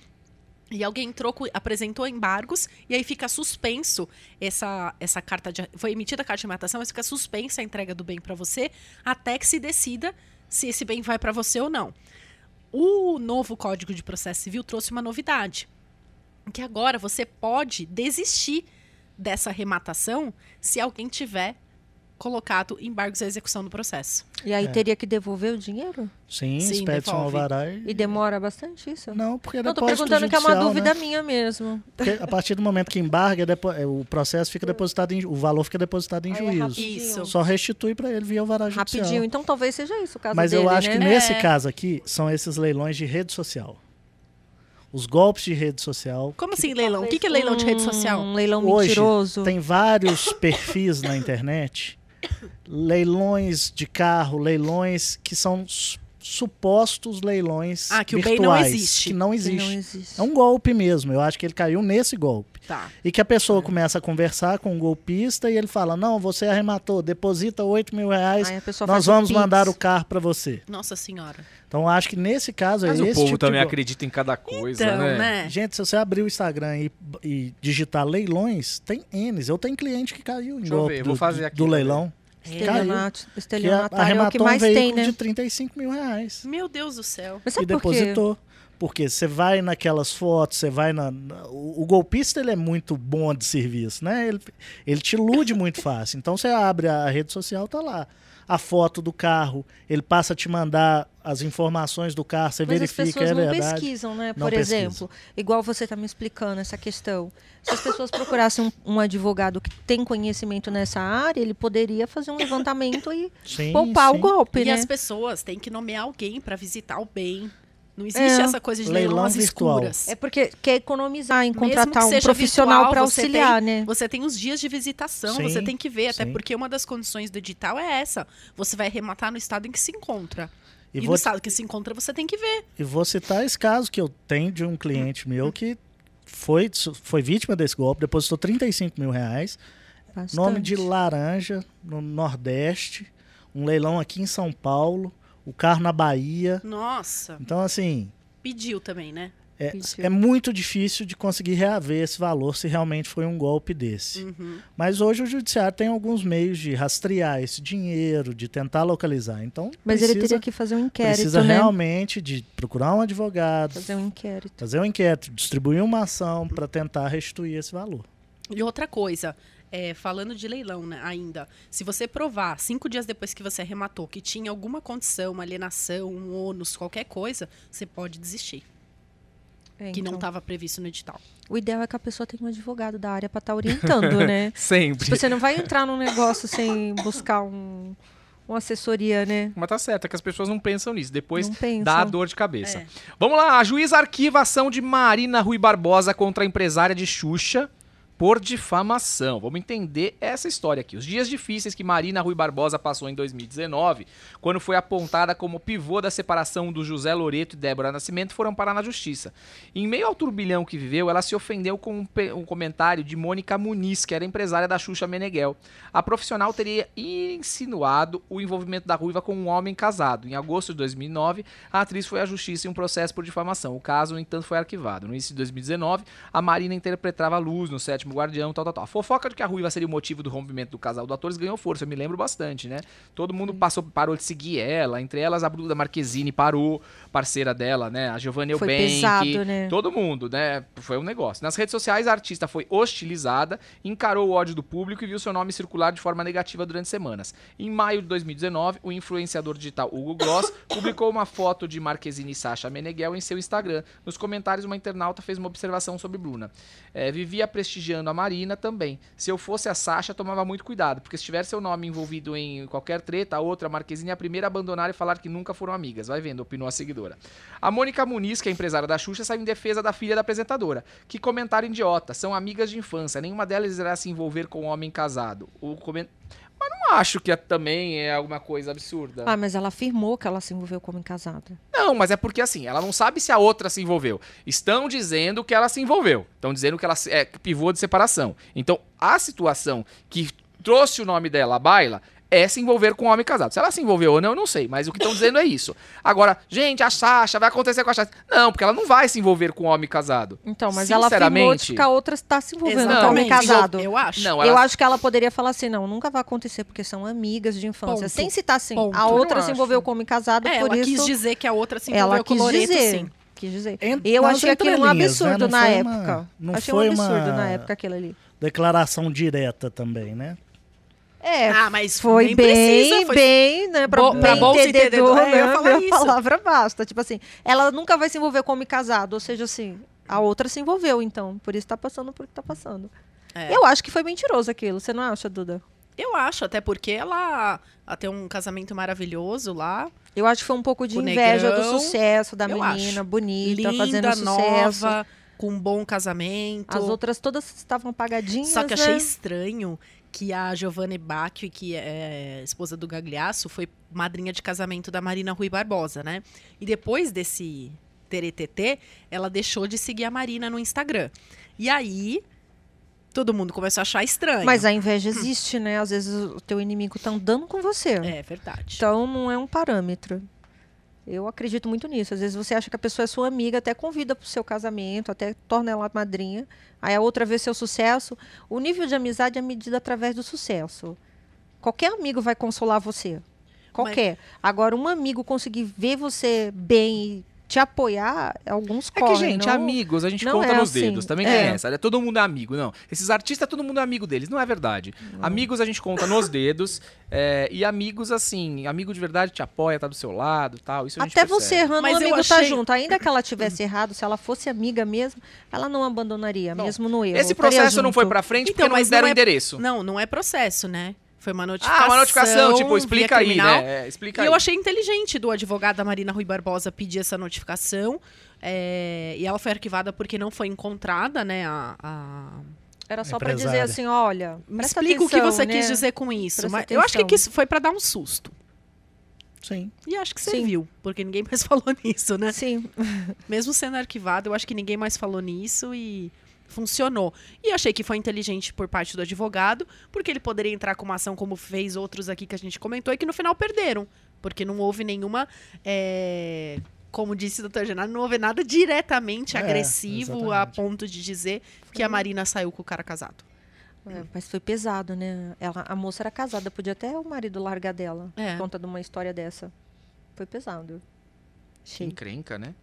e alguém entrou, apresentou embargos, e aí fica suspenso essa, essa carta de. Foi emitida a carta de arrematação, mas fica suspensa a entrega do bem para você, até que se decida se esse bem vai para você ou não. O novo Código de Processo Civil trouxe uma novidade. Que agora você pode desistir dessa arrematação se alguém tiver colocado embargos à execução do processo. E aí É. teria que devolver o dinheiro? Sim, Sim, expede-se um alvará E demora bastante isso? Não, porque é Não, tô depósito perguntando que é uma dúvida né? minha mesmo. Porque a partir do momento que embarga, é é, o processo fica depositado em, o valor fica depositado em é juízo. rapidinho. Isso. Só restitui para ele via alvará judicial. Rapidinho. Então talvez seja isso o caso Mas dele, eu acho né? que nesse É. caso aqui são esses leilões de rede social. Os golpes de rede social. Como assim, leilão? O que, que é leilão de rede social? Um leilão Hoje mentiroso. Tem vários perfis na internet, leilões de carro, leilões que são supostos leilões Ah, que o bem não virtuais, existe. que não que existe. não existe. É um golpe mesmo. Eu acho que ele caiu nesse golpe. Tá. E que a pessoa começa a conversar com o golpista e ele fala: Não, você arrematou, deposita 8 mil reais, Aí a pessoa nós o vamos Pix. mandar o carro para você. Nossa senhora. Então eu acho que nesse caso Mas é o esse povo tipo também acredita em cada coisa, Então, né? né? Gente, se você abrir o Instagram e, e digitar leilões, tem N's. Eu tenho cliente que caiu em Deixa eu golpe ver, do, vou fazer aqui do leilão. Estelionato, Que estelionatário é o que um mais veículo tem, né? de 35 mil reais. Meu Deus do céu. Mas E por quê? Porque você vai naquelas fotos, você vai na. na- o, o golpista ele é muito bom de serviço, né? Ele, ele te ilude muito fácil. Então você abre a rede social, tá lá. A foto do carro, ele passa a te mandar as informações do carro, você Mas as verifica, pessoas é não verdade. pesquisam, né? Não Por pesquisam. exemplo, igual você está me explicando essa questão. Se as pessoas procurassem um, um advogado que tem conhecimento nessa área, ele poderia fazer um levantamento e Sim, poupar o sim. golpe, E né? as pessoas têm que nomear alguém para visitar o bem. Não existe É. essa coisa de leilão, Leilão às virtual. escuras. É porque quer economizar em Mesmo contratar um profissional para você auxiliar, né? Você tem os dias de visitação, Sim, você tem que ver, até sim. porque uma das condições do edital é essa. Você vai arrematar no estado em que se encontra. E E, vou, no estado que se encontra, você tem que ver. e vou citar esse caso que eu tenho de um cliente meu que foi, foi vítima desse golpe, depositou 35 mil reais. Bastante. Nome de laranja, no Nordeste. Um leilão aqui em São Paulo. O carro na Bahia. Nossa, Então, assim, pediu também, né? é, é muito difícil de conseguir reaver esse valor se realmente foi um golpe desse. Uhum. Mas hoje o judiciário tem alguns meios de rastrear esse dinheiro, de tentar localizar. Então, Mas precisa, ele teria que fazer um inquérito, precisa né? realmente de procurar um advogado, Fazer um inquérito. fazer um inquérito, distribuir uma ação para tentar restituir esse valor. E outra coisa, é, falando de leilão né, ainda, se você provar cinco dias depois que você arrematou que tinha alguma condição, uma alienação, um ônus, qualquer coisa, você pode desistir, É, que não então. estava previsto no edital. O ideal é que a pessoa tenha um advogado da área para estar orientando, né? Sempre. Você não vai entrar num negócio sem buscar um, uma assessoria, né? Mas tá certo, é que as pessoas não pensam nisso. Depois não pensam. dá dor de cabeça. É. Vamos lá, a juíza arquiva a ação de Marina Rui Barbosa contra a empresária de Xuxa por difamação. Vamos entender essa história aqui. Os dias difíceis que Marina Rui Barbosa passou em 2019, quando foi apontada como pivô da separação do José Loreto e Débora Nascimento, foram parar na justiça. Em meio ao turbilhão que viveu, ela se ofendeu com um, um comentário de Mônica Muniz, que era empresária da Xuxa Meneghel. A profissional teria insinuado o envolvimento da Ruiva com um homem casado. Em agosto de 2009, a atriz foi à justiça em um processo por difamação. O caso, no entanto, foi arquivado. No início de 2019, a Marina interpretava a luz no sétimo guardião, tal, tal, tal. A fofoca de que a Ruiva seria o motivo do rompimento do casal do atores ganhou força, eu me lembro bastante, né? Todo mundo passou, parou de seguir ela, entre elas a Bruna Marquezine parou, parceira dela, né? A Giovanna Foi Eubank, pesado, né? todo mundo, né? Foi um negócio. Nas redes sociais, a artista foi hostilizada, encarou o ódio do público e viu seu nome circular de forma negativa durante semanas. Em maio de 2019, o influenciador digital Hugo Gloss publicou uma foto de Marquezine e Sasha Meneghel em seu Instagram. Nos comentários, uma internauta fez uma observação sobre Bruna. É, vivia prestigiando achando a Marina também. Se eu fosse a Sasha, tomava muito cuidado, porque se tiver seu nome envolvido em qualquer treta, a outra, a Marquezine, é a primeira a abandonar e falar que nunca foram amigas. Vai vendo, opinou a seguidora. A Mônica Muniz, que é empresária da Xuxa, saiu em defesa da filha da apresentadora. Que comentário idiota. São amigas de infância. Nenhuma delas irá se envolver com um homem casado. O coment... Mas não acho que é- também é alguma coisa absurda. Ah, mas ela afirmou que ela se envolveu como casada. Não, mas é porque assim, ela não sabe se a outra se envolveu. Estão dizendo que ela se envolveu. Estão dizendo que ela é pivô de separação. Então, a situação que trouxe o nome dela à baila é se envolver com um homem casado. Se ela se envolveu ou não, eu não sei, mas o que estão dizendo é isso. Agora, gente, a Sasha vai acontecer com a Sasha. Não, porque ela não vai se envolver com um homem casado. Então, mas ela afirmou Sinceramente- de que a outra está se envolvendo com Exatamente. homem casado. Eu acho. Não, Eu ela- acho que ela poderia falar assim, não, nunca vai acontecer, porque são amigas de infância. Ponto. Sem citar assim, Ponto. a Eu outra se acho. envolveu com homem casado, É, por ela isso... quis dizer que a outra se envolveu ela com o Loreto, dizer. sim. Quis dizer. En- Eu achei aquilo um né? absurdo Não na uma- época. não achei foi um absurdo uma- na época aquilo ali. Declaração direta também, né? É, Ah, mas foi bem, precisa, foi- bem, né, pra, Bo- bem pra bolsa entendedor, entendedor, é, eu né, falar a isso. palavra basta. Tipo assim, ela nunca vai se envolver com homem casado, ou seja, assim, a outra se envolveu, então, por isso tá passando por que tá passando. É. Eu acho que foi mentiroso aquilo, você não acha, Duda? Eu acho, até porque ela, ela tem um casamento maravilhoso lá. Eu acho que foi um pouco de inveja negão, do sucesso da eu menina, acho. bonita, linda, fazendo sucesso. nova, com um bom casamento. As outras todas estavam apagadinhas, Só que né? achei estranho que a Giovanna Bacchio, que é esposa do Gagliasso, foi madrinha de casamento da Marina Rui Barbosa, né? E depois desse teretetê, ela deixou de seguir a Marina no Instagram. E aí, todo mundo começou a achar estranho. Mas a inveja existe, né? Às vezes o teu inimigo tá andando com você. É verdade. Então não é um parâmetro. Eu acredito muito nisso. Às vezes você acha que a pessoa é sua amiga, até convida pro seu casamento, até torna ela madrinha. Aí a outra vê seu sucesso. O nível de amizade é medido através do sucesso. Qualquer amigo vai consolar você. Qualquer. Agora, um amigo conseguir ver você bem e te apoiar, alguns É correm. que, gente, não- amigos, a gente não conta é nos assim. dedos. Também É. tem essa. né? Todo mundo é amigo. Não. Esses artistas, todo mundo é amigo deles. Não é verdade. Amigos a gente conta nos dedos. é, e amigos, assim, amigo de verdade te apoia, tá do seu lado tal. Isso a gente Até você errando, Mas o amigo tá achei- junto. Ainda que ela tivesse errado, se ela fosse amiga mesmo, ela não abandonaria, Bom, mesmo no erro. Esse processo não foi pra frente Então, porque não mas deram não é- endereço. Não, não é processo, né? Foi uma notificação. Ah, uma notificação, tipo, explica aí, né? É, explica E aí. eu achei inteligente do advogado da Marina Rui Barbosa pedir essa notificação. é, e ela foi arquivada porque não foi encontrada, né? A, a- Era só pra dizer assim, olha, Me explica o que atenção, você né? quis dizer com isso. Presta Mas eu acho que atenção. isso foi pra dar um susto. Sim. E acho que Sim. serviu, porque ninguém mais falou nisso, né? Sim. Mesmo sendo arquivado, eu acho que ninguém mais falou nisso e funcionou. E achei que foi inteligente por parte do advogado, porque ele poderia entrar com uma ação como fez outros aqui que a gente comentou e que no final perderam. Porque não houve nenhuma. é, Como disse o Dr. Genaro, não houve nada diretamente É, agressivo a exatamente. ponto de dizer que a Marina saiu com o cara casado. É, mas foi pesado, né? Ela, a moça era casada, podia até o marido largar dela É. por conta de uma história dessa. Foi pesado. Achei. encrenca, né?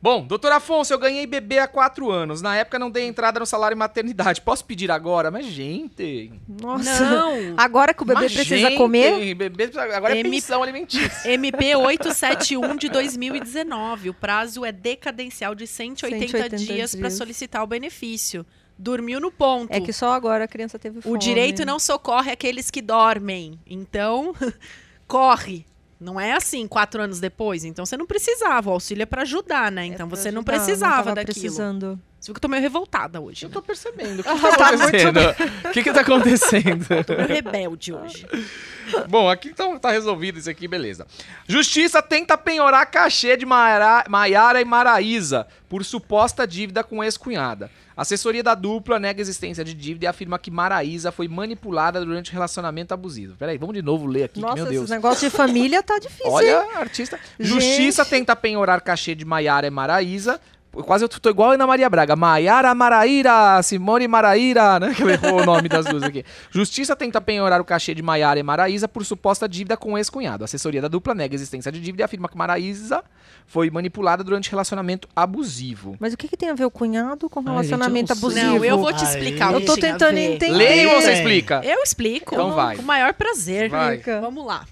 Bom, doutor Afonso, eu ganhei bebê há quatro anos. Na época não dei entrada no salário maternidade. Posso pedir agora? Mas, gente. Nossa. Não! Agora que o bebê mas, precisa gente, comer, Bebê, precisa- agora é M- pensão alimentícia. MP 871 de 2019. O prazo é decadencial de 180, 180 dias para dias. solicitar o benefício. Dormiu no ponto. é que só agora a criança teve fome. O direito não socorre aqueles que dormem. Então, corre. Não é assim, quatro anos depois. Então, você não precisava. O auxílio é para ajudar, né? É Então, pra você não ajudar, precisava tava daquilo. precisando. Você viu que eu tô meio revoltada hoje. Eu Né? tô percebendo. O que, que tá acontecendo? O que, que tá acontecendo? Tô meio rebelde hoje. Bom, aqui então tá resolvido isso aqui, beleza. Justiça tenta penhorar cachê de Maiara, Maiara e Maraísa por suposta dívida com ex-cunhada. Assessoria da dupla nega a existência de dívida e afirma que Maraísa foi manipulada durante relacionamento abusivo. Peraí, vamos de novo ler aqui, que, Nossa, meu esses Deus. negócios de família tá difícil, hein? Olha, artista. Justiça tenta penhorar cachê de Maiara e Maraísa. Quase eu tô igual a Ana Maria Braga. Maiara Maraíra, Simone Maraíra, né? Que eu errou o nome das duas aqui. Justiça tenta penhorar o cachê de Maiara e Maraísa por suposta dívida com ex-cunhado. A assessoria da dupla nega a existência de dívida e afirma que Maraísa foi manipulada durante relacionamento abusivo. Mas o que, que tem a ver o cunhado com Ai, relacionamento gente, eu não abusivo? Não, eu vou te explicar o Eu tô tentando entender. Leia ou você explica? Eu explico. Então vai. Com o maior prazer. Vai. Vamos lá.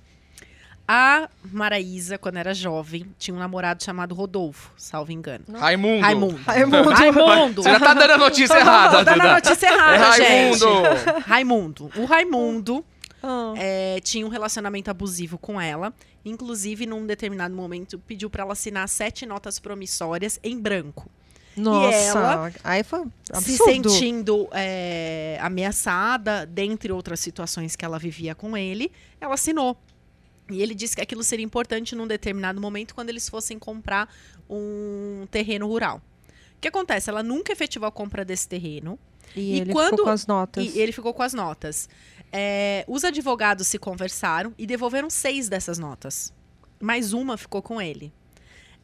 A Maraísa, quando era jovem, tinha um namorado chamado Rodolfo, salvo engano. Raimundo. Raimundo. Raimundo. Raimundo. Você já tá dando a notícia errada, Dando Duda. a notícia É errada, Raimundo. gente. Raimundo. O Raimundo Ah. é, tinha um relacionamento abusivo com ela. Inclusive, num determinado momento, pediu pra ela assinar sete notas promissórias em branco. Nossa, ela aí foi Se absurdo. sentindo é, ameaçada, dentre outras situações que ela vivia com ele, ela assinou. E ele disse que aquilo seria importante num determinado momento quando eles fossem comprar um terreno rural. O que acontece? Ela nunca efetivou a compra desse terreno. E, E ele quando- ficou com as notas. E ele ficou com as notas. É, os advogados se conversaram e devolveram seis dessas notas. Mais uma ficou com ele.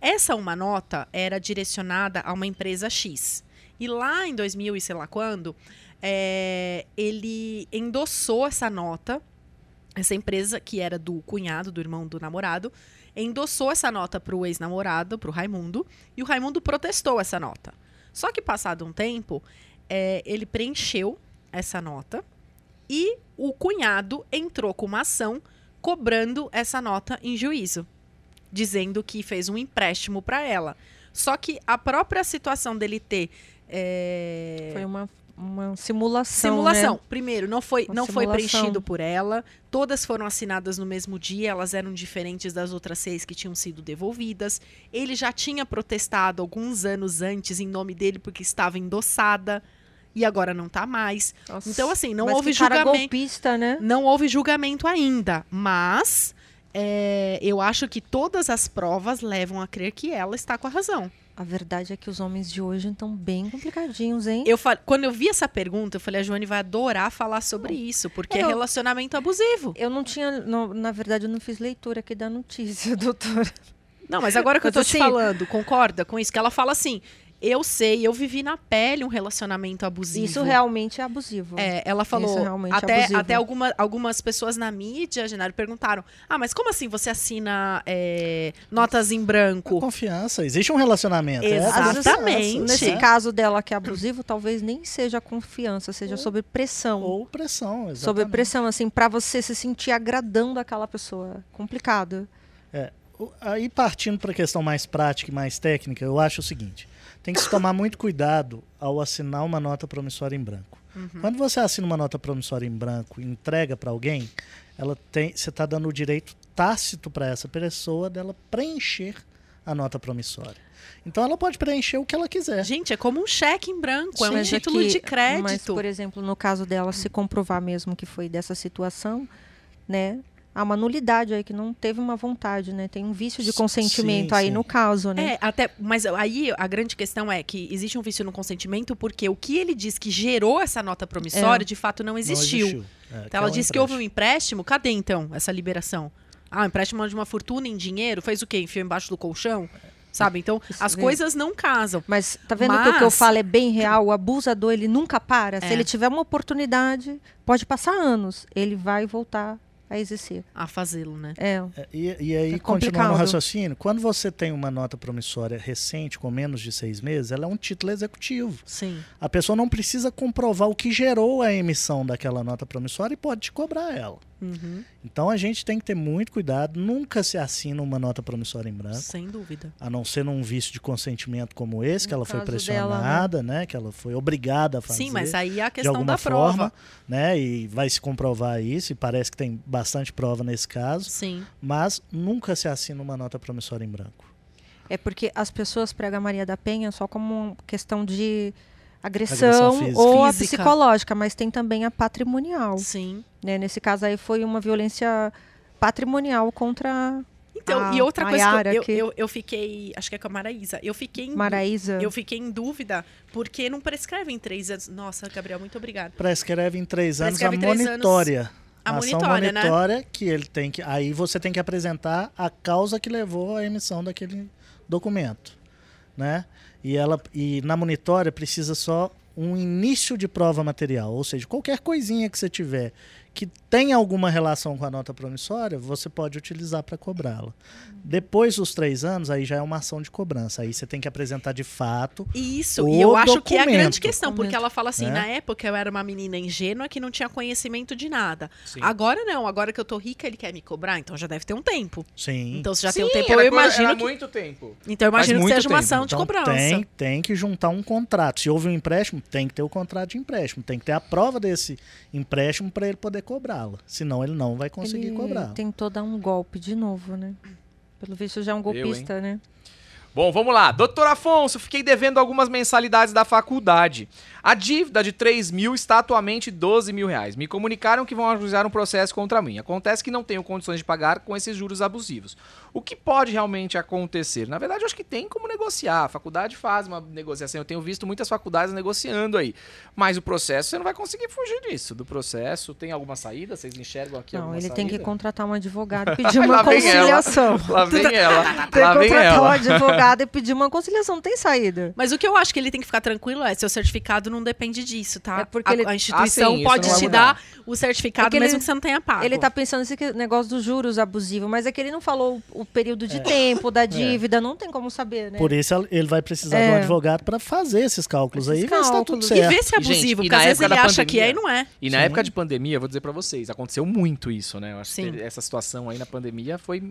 Essa uma nota era direcionada a uma empresa X. E lá em 2000 e sei lá quando, é, ele endossou essa nota. Essa empresa, que era do cunhado, do irmão do namorado, endossou essa nota para o ex-namorado, para o Raimundo, e o Raimundo protestou essa nota. Só que passado um tempo, é, ele preencheu essa nota e o cunhado entrou com uma ação cobrando essa nota em juízo, dizendo que fez um empréstimo para ela. Só que a própria situação dele ter é, Foi uma, uma simulação. simulação. né? Primeiro, não foi, Uma não foi preenchido por ela. Todas foram assinadas no mesmo dia. Elas eram diferentes das outras seis que tinham sido devolvidas. Ele já tinha protestado alguns anos antes em nome dele porque estava endossada e agora não está mais. Nossa, Então, assim, não houve julgamento. golpista, né? Não houve julgamento ainda, mas é, eu acho que todas as provas levam a crer que ela está com a razão. A verdade é que os homens de hoje estão bem complicadinhos, hein? Eu fa- quando eu vi essa pergunta, eu falei, a Joane vai adorar falar sobre isso, porque é Eu- relacionamento abusivo. Eu não tinha, não- na verdade, eu não fiz leitura aqui da notícia, doutora. Não, mas agora que eu Mas tô te assim- falando, concorda com isso? Que ela fala assim, eu sei, eu vivi na pele um relacionamento abusivo. Isso realmente é abusivo. É, ela falou. Isso realmente é até abusivo. até alguma, algumas pessoas na mídia, Genaro, perguntaram: Ah, mas como assim você assina é, notas em branco? Confiança. Existe um relacionamento. é a Exatamente. Nesse Sim. caso dela que é abusivo, talvez nem seja confiança, seja sob pressão. Ou pressão, exatamente. Sob pressão, assim, pra você se sentir agradando aquela pessoa. Complicado. O- Aí partindo para a questão mais prática e mais técnica, eu acho o seguinte: tem que se tomar muito cuidado ao assinar uma nota promissória em branco. Quando você assina uma nota promissória em branco e entrega para alguém, ela tem, você está dando o direito tácito para essa pessoa dela preencher a nota promissória. Então ela pode preencher o que ela quiser. Gente, é como um cheque em branco, é um Mas título aqui- de Mas, crédito. por exemplo, no caso dela, se comprovar mesmo que foi dessa situação, né? Há uma nulidade aí que não teve uma vontade, né? Tem um vício de Sim, consentimento aí sim. no caso, né? É, até, mas aí a grande questão é que existe um vício no consentimento porque o que ele diz que gerou essa nota promissória, É. de fato, não Não existiu. existiu. É, Então ela é um disse que houve um empréstimo. cadê então essa liberação? Ah, um empréstimo de uma fortuna em dinheiro, fez o quê? Enfiou embaixo do colchão? Sabe? Então, as coisas não casam. Mas tá vendo que o que eu Mas- falo é bem real? O abusador, ele nunca para. Se É. ele tiver uma oportunidade, pode passar anos, ele vai voltar a exercer. A fazê-lo, né? É. É, E, e aí, Tá continuando o complicado. raciocínio, quando você tem uma nota promissória recente, com menos de seis meses, ela é um título executivo. Sim. A pessoa não precisa comprovar o que gerou a emissão daquela nota promissória e pode te cobrar ela. Uhum. Então a gente tem que ter muito cuidado, nunca se assina uma nota promissória em branco, Sem dúvida. a não ser num vício de consentimento como esse, que No ela foi caso dela, pressionada, né? Que ela foi obrigada a fazer. Sim, mas aí é a de questão alguma da prova. forma, né? E vai se comprovar isso, e parece que tem bastante prova nesse caso, Sim. mas nunca se assina uma nota promissória em branco. É porque as pessoas pregam a Maria da Penha só como uma questão de Agressão agressão, física. ou a psicológica, mas tem também a patrimonial. Sim. Né? Nesse caso aí foi uma violência patrimonial contra Então, A e outra coisa que Maiara eu, que- eu, eu, eu fiquei. Acho que é com a Maraísa. Eu fiquei em, Maraísa. eu fiquei em dúvida, porque não prescreve em três anos. Nossa, Gabriel, muito obrigada. Prescreve em três anos Prescreve a três anos monitória. a ação monitória, né? monitória que ele tem que. Aí você tem que apresentar a causa que levou à emissão daquele documento. Né? E, ela, e na monitória precisa só um início de prova material. Ou seja, qualquer coisinha que você tiver que tem alguma relação com a nota promissória, você pode utilizar para cobrá-la. Depois dos três anos, aí já é uma ação de cobrança. Aí você tem que apresentar de fato. Isso, O e eu acho que é a grande documento. questão, porque ela fala assim, Né? na época eu era uma menina ingênua que não tinha conhecimento de nada. Sim. Agora não, agora que eu tô rica, ele quer me cobrar, então já deve ter um tempo. Sim. Então se já Sim, tem um tempo, era eu coisa- imagino era que, muito tempo. então eu Faz imagino que seja uma tempo. ação de Então cobrança. tem, tem que juntar um contrato. Se houve um empréstimo, tem que ter o contrato de empréstimo. Tem que ter a prova desse empréstimo para ele poder cobrá-la. Senão ele não vai conseguir Ele cobrar. tentou dar um golpe de novo, né? Pelo visto já é um golpista, né? Bom, vamos lá. Doutor Afonso, fiquei devendo algumas mensalidades da faculdade. A dívida de 3 mil está atualmente 12 mil reais. Me comunicaram que vão ajuizar um processo contra mim. Acontece que não tenho condições de pagar com esses juros abusivos. O que pode realmente acontecer? Na verdade, eu acho que tem como negociar. A faculdade faz uma negociação. Eu tenho visto muitas faculdades negociando aí. Mas o processo, você não vai conseguir fugir disso. Do processo, tem alguma saída? Vocês enxergam aqui Não, alguma ele tem que saída? contratar um advogado e pedir uma vem ela. conciliação. Lá vem ela. Tem Lá que vem contratar um advogado e pedir uma conciliação. Não tem saída. Mas o que eu acho que ele tem que ficar tranquilo é seu certificado não depende disso, tá? É porque a, ele- a instituição Ah, sim, pode vai te dar o certificado É que ele- mesmo que você não tenha pago. Ele tá pensando nesse que- negócio dos juros abusivos, mas é que ele não falou o período de tempo da dívida, não tem como saber, né? Por isso ele vai precisar de É. um advogado para fazer esses cálculos aí e Esses ver se tá tudo cálculos. E certo. ver se é gente, abusivo, e porque às vezes ele da acha que é e pandemia- não é. E na Sim. época de pandemia, eu vou dizer pra vocês, aconteceu muito isso, né? Eu acho Sim. que essa situação aí na pandemia foi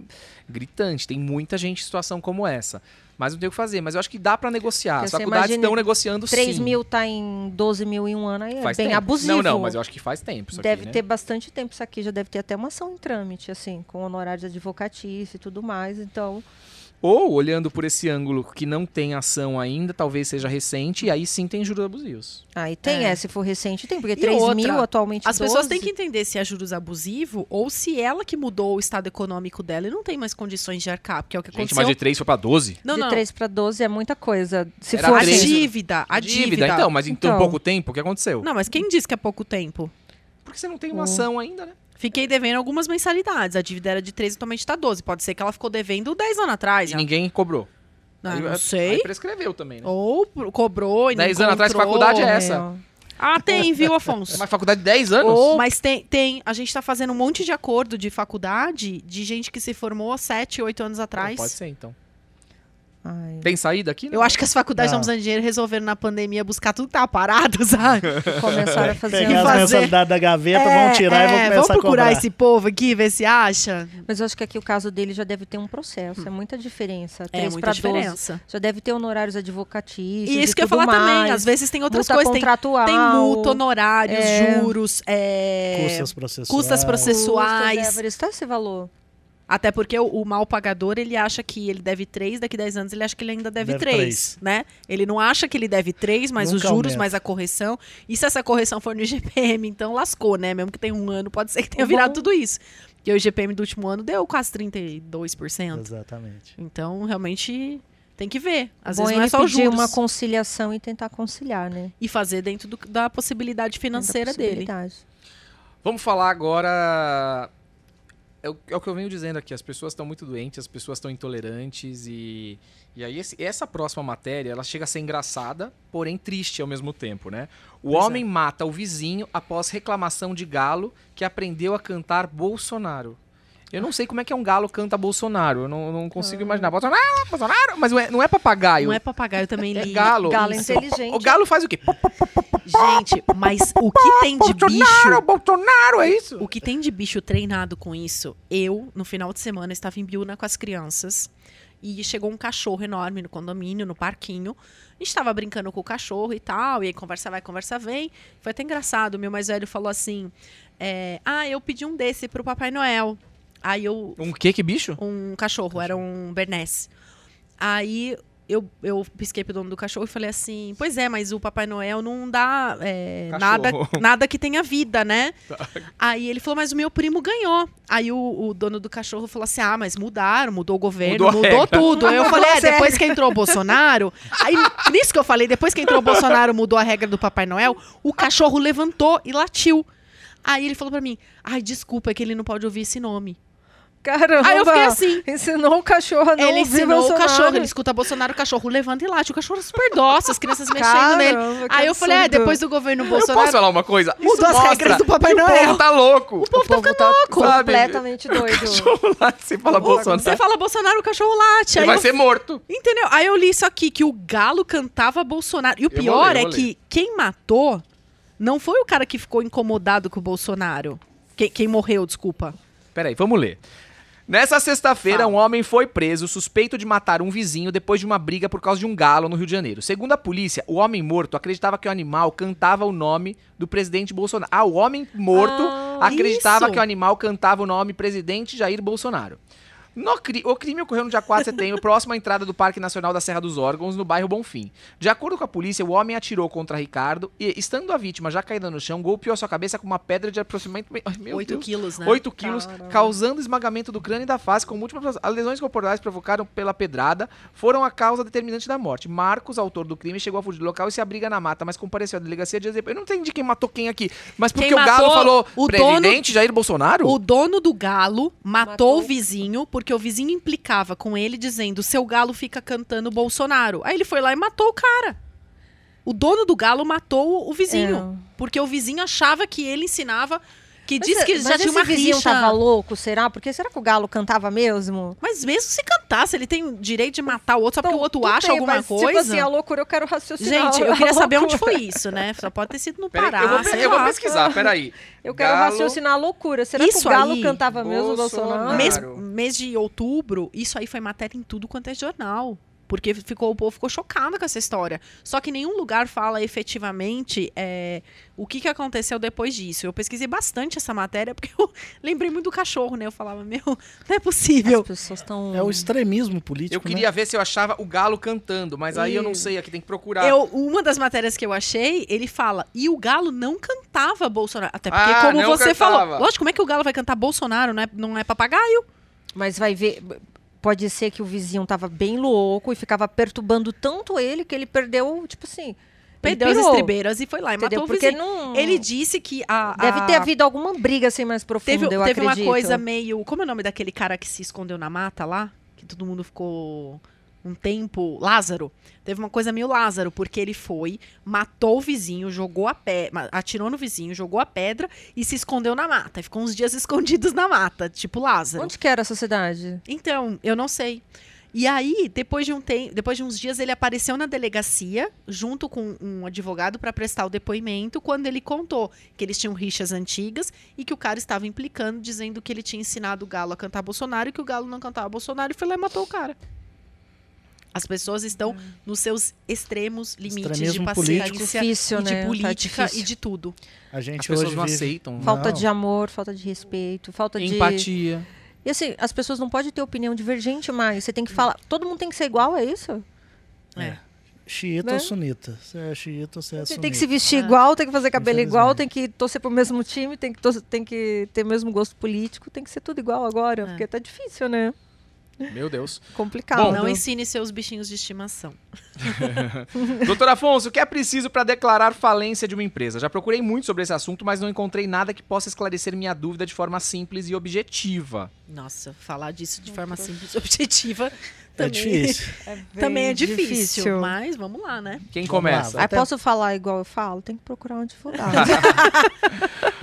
gritante. Tem muita gente em situação como essa. Mas não tem o que fazer. Mas eu acho que dá pra negociar. As faculdades estão negociando 3 sim. mil tá em 12 mil em um ano, aí é Faz bem tempo. abusivo. Não, não, mas eu acho que faz tempo isso Deve aqui, né? ter bastante tempo isso aqui, já deve ter até uma ação em trâmite, assim, com honorários de advocatícia e tudo mais, então... Ou, olhando por esse ângulo que não tem ação ainda, talvez seja recente, e aí sim tem juros abusivos. Aí tem, É. é, se for recente tem, porque E 3 outra, mil atualmente As pessoas 12. têm que entender se é juros abusivo ou se ela que mudou o estado econômico dela e não tem mais condições de arcar, porque é o que Gente, aconteceu. mas de 3 foi pra 12? Não, de não. 3 para 12 é muita coisa. Se Era for A assim, dívida, a dívida. Então, mas em tão Então. pouco tempo, o que aconteceu? Não, mas quem disse que é pouco tempo? Porque você não tem uma Hum. ação ainda, né? Fiquei devendo algumas mensalidades. A dívida era de 13 atualmente tá 12. Pode ser que ela ficou devendo 10 anos atrás. E já. ninguém cobrou. Ah, Aí- não Aí sei. prescreveu também, né? Ou cobrou e não 10 anos atrás, faculdade é essa. ó. Ah, tem, viu, Afonso? Uma faculdade de 10 anos? Ou- mas tem, tem. A gente tá fazendo um monte de acordo de faculdade de gente que se formou há 7, 8 anos atrás. Pode ser, então. Ai. Tem saída aqui? né? Eu acho que as faculdades Não. estão precisando de dinheiro e resolveram na pandemia buscar tudo que tava parado, sabe? Começaram a fazer. Pegar as fazer- mensalidades da gaveta, vão tirar e vão é, começar vamos a procurar cobrar. esse povo aqui, ver se acha. Mas eu acho que aqui o caso dele já deve ter um processo. É muita diferença. É 3 muita para 12. diferença. Já deve ter honorários advocatícios. E isso que eu ia falar também. mais. Às vezes tem outras multa coisas. Tem, contratual. tem multa, honorários, é. juros, é, Custas processuais. custas processuais. Custas, Everest, tá esse valor. Até porque o, o mal pagador, ele acha que ele deve 3, daqui 10 anos ele acha que ele ainda deve, Deve 3, três. né? Ele não acha que ele deve 3, mas os Nunca juros, aumenta. mais a correção. E se essa correção for no IGPM, então lascou, né? Mesmo que tenha um ano, pode ser que tenha O virado tudo isso. Porque o IGPM do último ano deu quase 32%. Exatamente. Então, realmente, tem que ver. Às Bom vezes não é só os pedir juros. uma conciliação e tentar conciliar, né? E fazer dentro do- da possibilidade financeira da dele. possibilidade. Vamos falar agora. É o, é o que eu venho dizendo aqui. As pessoas estão muito doentes, as pessoas estão intolerantes e. E aí, esse- essa próxima matéria, ela chega a ser engraçada, porém triste ao mesmo tempo, né? O Pois é. homem mata o vizinho após reclamação de galo que aprendeu a cantar Bolsonaro. Eu não sei como é que é um galo canta Bolsonaro. Eu não, não consigo imaginar. Bolsonaro, Bolsonaro! Mas não é, é papagaio. Não é papagaio, também é li. galo. Galo Isso. inteligente. O galo faz o quê? Gente, mas o que tem de bicho... Bolsonaro, Bolsonaro, é isso? O que tem de bicho treinado com isso? Eu, no final de semana, estava em Biúna com as crianças e chegou um cachorro enorme no condomínio, no parquinho. A gente estava brincando com o cachorro e tal, e aí conversa vai, conversa vem. Foi até engraçado. Meu mais velho falou assim: é, Ah, eu pedi um desse pro Papai Noel. Aí eu. Um que que bicho? Um cachorro, era um Bernese. Aí eu, eu pisquei pro dono do cachorro e falei assim: Pois é, mas o Papai Noel não dá é, nada, nada que tenha vida, né? Aí ele falou: Mas o meu primo ganhou. Aí o, o dono do cachorro falou assim: Ah, mas mudaram, mudou o governo, Mudou mudou, regra." tudo. Aí eu falei: É, depois que entrou o Bolsonaro. Aí nisso que eu falei: Depois que entrou o Bolsonaro, mudou a regra do Papai Noel, o cachorro levantou e latiu. Aí ele falou pra mim: Ai, desculpa, é que ele não pode ouvir esse nome. Caramba. Aí eu fiquei assim. Ensinou o cachorro a não ele ensinou o Bolsonaro. cachorro, ele escuta Bolsonaro, o cachorro levanta e late. O cachorro é super dócil, as crianças mexendo nele. Caramba, que Aí eu falei, é, depois do governo Eu posso Bolsonaro. falar uma coisa? Mudou Isso as mostra regras do Papai que O Noel. povo tá louco. O povo tá louco. sabe? Completamente doido. Cachorro lá, você fala Bolsonaro. Você fala Bolsonaro, o cachorro late. Ele Aí vai eu- ser morto. Entendeu? Aí eu li isso aqui, que o galo cantava Bolsonaro. E o Eu vou pior ler, eu é vou que quem matou não foi o cara que ficou incomodado com o Bolsonaro. Quem, quem morreu, desculpa. Peraí, vamos ler. Nessa sexta-feira, um homem foi preso suspeito de matar um vizinho depois de uma briga por causa de um galo no Rio de Janeiro. Segundo a polícia, o homem morto acreditava que o animal cantava o nome do presidente Bolsonaro. Ah, o homem morto Ah, acreditava isso. que o animal cantava o nome presidente Jair Bolsonaro. No cri- o crime ocorreu no dia 4 de setembro, próximo à entrada do Parque Nacional da Serra dos Órgãos, no bairro Bonfim. De acordo com a polícia, o homem atirou contra Ricardo e, estando a vítima já caída no chão, golpeou sua cabeça com uma pedra de aproximadamente... Ai, meu 8 Deus. quilos, né? 8 quilos, Caramba. causando esmagamento do crânio e da face com múltiplas as lesões corporais provocaram pela pedrada foram a causa determinante da morte. Marcos, autor do crime, chegou a fugir do local e se abriga na mata, mas compareceu à delegacia dias depois. Eu não entendi quem matou quem aqui, mas porque Quem o Galo falou o presidente Jair Bolsonaro? O dono do galo matou, Matou. o vizinho, porque o vizinho implicava com ele dizendo: seu galo fica cantando Bolsonaro. Aí ele foi lá e matou o cara. O dono do galo matou o vizinho. Porque o vizinho achava que ele ensinava. Que Mas disse que mas já tinha uma rixa. tava louco, será? Porque será que o galo cantava mesmo? Mas mesmo se cantasse, ele tem o direito de matar o outro só porque o outro acha bem, alguma mas, coisa. Tipo assim, a loucura eu quero raciocinar. Gente, eu queria saber onde foi isso, né? Só pode ter sido no Peraí, Pará. eu vou, sei eu vou pesquisar, peraí. Eu quero Galo- raciocinar a loucura. Será Isso que o galo aí, cantava mesmo o Bolsonaro. Bolsonaro? Mês, mês de outubro, isso aí foi matéria em tudo quanto é jornal. Porque ficou, o povo ficou chocado com essa história. Só que nenhum lugar fala efetivamente é, o que, que aconteceu depois disso. Eu pesquisei bastante essa matéria, porque eu lembrei muito do cachorro, né? Eu falava, meu, não é possível. As pessoas estão... É o extremismo político. Eu queria ver se eu achava o Galo cantando, mas aí eu não sei, aqui tem que procurar. Eu, uma das matérias que eu achei, ele fala, e o Galo não cantava Bolsonaro. Até porque, Ah, como você cantava. falou, lógico, como é que o Galo vai cantar Bolsonaro, não é, não é papagaio? Mas vai ver... Pode ser que o vizinho tava bem louco e ficava perturbando tanto ele que ele perdeu, tipo assim... Perdeu as estribeiras e foi lá e Entendeu? matou o Porque vizinho. não... Ele disse que a... Deve a- ter havido alguma briga assim mais profunda, Teve, eu teve uma acredito. coisa meio. Como é o nome daquele cara que se escondeu na mata lá? Que todo mundo ficou um tempo. Lázaro. Teve uma coisa meio Lázaro, porque ele foi, matou o vizinho, jogou a pedra. Atirou no vizinho, jogou a pedra e se escondeu na mata. E ficou uns dias escondidos na mata, tipo Lázaro. Onde que era essa cidade? Então, eu não sei. E aí, depois de, um tem, depois de uns dias, ele apareceu na delegacia, junto com um advogado, para prestar o depoimento, quando ele contou que eles tinham rixas antigas e que o cara estava implicando, dizendo que ele tinha ensinado o Galo a cantar Bolsonaro e que o Galo não cantava Bolsonaro, e foi lá e matou o cara. As pessoas estão nos seus extremos limites de Extremismo paciência político. Difícil, e de né? Tá política difícil. e de tudo. A gente As pessoas hoje não vive- aceitam. Falta Não. de amor, falta de respeito, falta de... Empatia. E assim, as pessoas não podem ter opinião divergente mais. Você tem que falar. Todo mundo tem que ser igual, é isso? É. Xiita Né? ou sunita. Você é xiita ou você é Você sunita. tem que se vestir É. igual, tem que fazer cabelo igual, tem que torcer pro mesmo time, tem que, torcer- tem que ter o mesmo gosto político, tem que ser tudo igual agora, É. porque tá difícil, né? Meu Deus. Complicado. Bom, Não ensine seus bichinhos de estimação. Doutor Afonso, o que é preciso para declarar falência de uma empresa? Já procurei muito sobre esse assunto, mas não encontrei nada que possa esclarecer minha dúvida de forma simples e objetiva. Nossa, falar disso de forma simples e objetiva É também difícil. também é bem difícil, Mas vamos lá, né? Quem Vamos lá, começa? Aí Até- posso falar igual eu falo? Tem que procurar um advogado.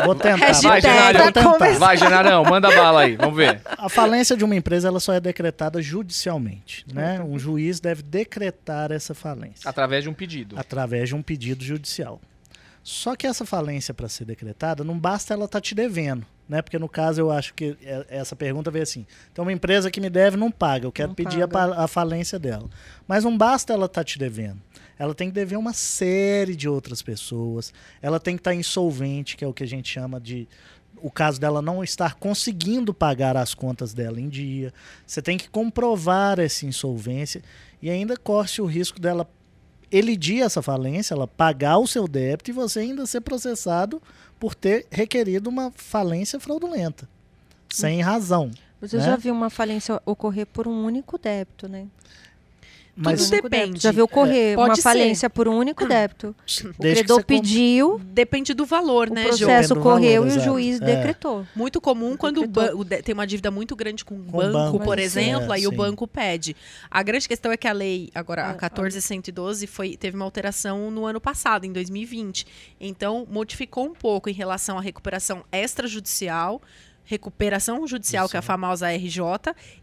Vou tentar. Hashtag Vai, tentar. Vai, Genarão, manda bala aí, vamos ver. A falência de uma empresa ela só é decretada judicialmente. Né? Um juiz deve decretar essa falência Através de um pedido. através de um pedido judicial. Só que essa falência, para ser decretada, não basta ela estar te devendo. Né? Porque no caso eu acho que é- essa pergunta veio assim: tem uma empresa que me deve não paga, eu quero Não pedir a, a falência dela. Mas não basta ela estar te devendo. Ela tem que dever uma série de outras pessoas. Ela tem que estar insolvente, que é o que a gente chama de o caso dela não estar conseguindo pagar as contas dela em dia. Você tem que comprovar essa insolvência e ainda corre o risco dela elidir essa falência, ela pagar o seu débito e você ainda ser processado por ter requerido uma falência fraudulenta, sem razão. Mas eu Né? já vi uma falência ocorrer por um único débito, né? Mas Tudo depende. Já viu ocorrer Pode uma ser. falência por um único débito. O desde credor pediu, Depende do valor, o né, Gil? processo do correu valor, e o juiz É. decretou. Muito comum quando o o tem uma dívida muito grande com o Com o banco, banco, por exemplo, é, aí o sim. banco pede. A grande questão é que a lei, agora, a É, 14112, foi, teve uma alteração no ano passado, em 2020. Então, modificou um pouco em relação à recuperação extrajudicial, recuperação judicial, que é a Isso. famosa RJ,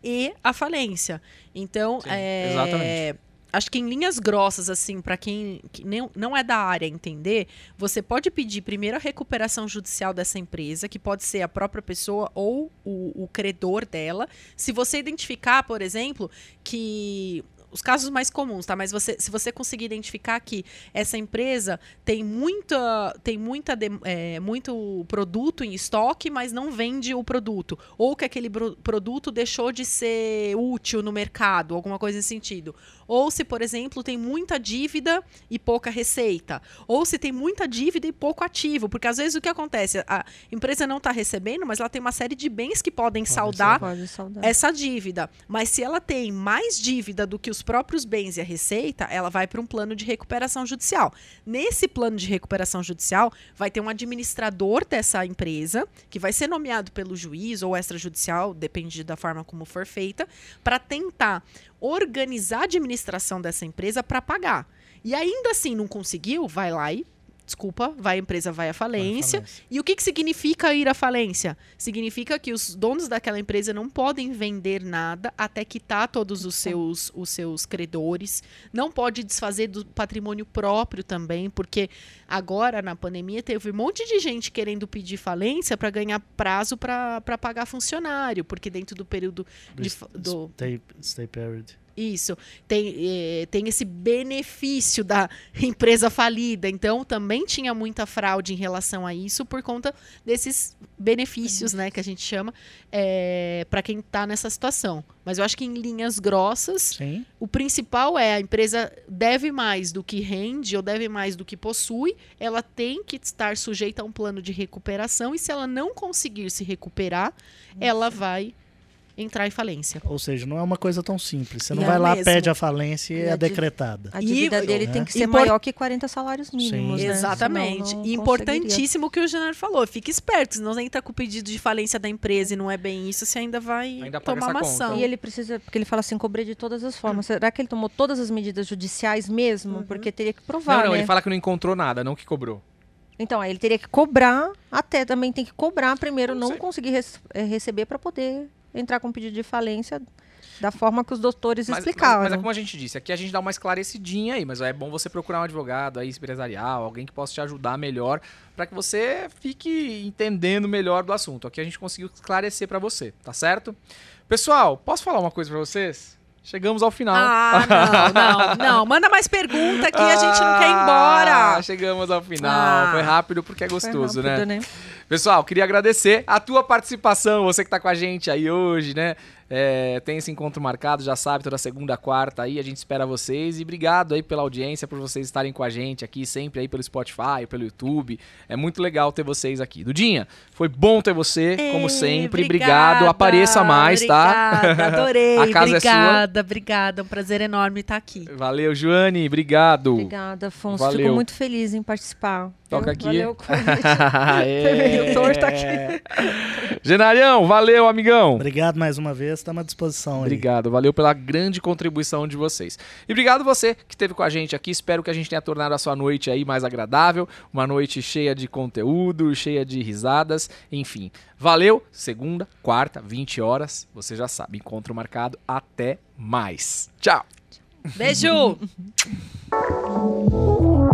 e a falência. Então, Sim, é, exatamente. acho que em linhas grossas, assim, para quem que não é da área entender, você pode pedir primeiro a recuperação judicial dessa empresa, que pode ser a própria pessoa ou o, o credor dela. Se você identificar, por exemplo, que os casos mais comuns, tá? Mas você, se você conseguir identificar que essa empresa tem muita, tem muita, dem- é, muito produto em estoque, mas não vende o produto, ou que aquele produto deixou de ser útil no mercado, alguma coisa nesse sentido. Ou se, por exemplo, tem muita dívida e pouca receita. Ou se tem muita dívida e pouco ativo. Porque às vezes o que acontece? A empresa não está recebendo, mas ela tem uma série de bens que podem Pode saudar. essa dívida. Mas se ela tem mais dívida do que os próprios bens e a receita, ela vai para um plano de recuperação judicial. Nesse plano de recuperação judicial, vai ter um administrador dessa empresa, que vai ser nomeado pelo juiz ou extrajudicial, depende da forma como for feita, para tentar organizar a administração dessa empresa para pagar. E ainda assim não conseguiu, vai lá e desculpa, vai a empresa vai à falência. E o que, que significa ir à falência? Significa que os donos daquela empresa não podem vender nada até quitar todos os seus, os seus credores. Não pode desfazer do patrimônio próprio também, porque agora na pandemia teve um monte de gente querendo pedir falência para ganhar prazo para pagar funcionário, porque dentro do período de, do, Stay, stay period. Isso. Tem, eh, tem esse benefício da empresa falida. Então, também tinha muita fraude em relação a isso por conta desses benefícios, né, que a gente chama, para quem está nessa situação. Mas eu acho que em linhas grossas, Sim. o principal é a empresa deve mais do que rende ou deve mais do que possui, ela tem que estar sujeita a um plano de recuperação e se ela não conseguir se recuperar, ela vai entrar em falência. Ou seja, não é uma coisa tão simples. Você não Não vai lá, mesmo. pede a falência e E é decretada. A E- dívida dele né? tem que ser Impor- maior que 40 salários mínimos, Sim. né? Exatamente. Senão não E importantíssimo o que o Genaro falou. Fique esperto, senão você entra com o pedido de falência da empresa e não é bem isso, você ainda vai Ainda tomar uma ação. E ele precisa, porque ele fala assim, cobrei de todas as formas. Será que ele tomou todas as medidas judiciais mesmo? Uhum. Porque teria que provar, Não, não, né? ele fala que não encontrou nada, não que cobrou. Então, aí ele teria que cobrar, até também tem que cobrar primeiro, Não não, conseguir res- eh, receber para poder entrar com pedido de falência da forma que os doutores Mas, mas, mas é como a gente disse, aqui a gente dá uma esclarecidinha aí, mas é bom você procurar um advogado aí empresarial, alguém que possa te ajudar melhor, para que você fique entendendo melhor do assunto. Aqui a gente conseguiu esclarecer para você, tá certo? Pessoal, posso falar uma coisa para vocês? Chegamos ao final. Ah, não, não, não. Manda mais pergunta que a gente não quer ir embora. Ah, chegamos ao final. Ah. Foi rápido porque é gostoso, rápido, né? Pessoal, queria agradecer a tua participação, você que tá com a gente aí hoje, né? É, tem esse encontro marcado, já sabe, toda segunda, quarta aí, a gente espera vocês. E obrigado aí pela audiência, por vocês estarem com a gente aqui, sempre aí pelo Spotify, pelo YouTube. É muito legal ter vocês aqui. Dudinha, foi bom ter você, como Ei, sempre. obrigada, Obrigado, apareça mais, tá? obrigada, Adorei, A casa é sua. obrigada, obrigada. É um prazer enorme estar aqui. Valeu, Joane, obrigado. Obrigada, Afonso. Valeu. Fico muito feliz em participar. Toca viu? aqui. Valeu o convite. Aê. meio torto aqui. Genarião, valeu, amigão. Obrigado mais uma vez, estamos à disposição aí. Obrigado, valeu pela grande contribuição de vocês. E obrigado você que esteve com a gente aqui. Espero que a gente tenha tornado a sua noite aí mais agradável, uma noite cheia de conteúdo, cheia de risadas, enfim. Valeu. Segunda, quarta, 20 horas, você já sabe, encontro marcado. Até mais. Tchau. Beijo!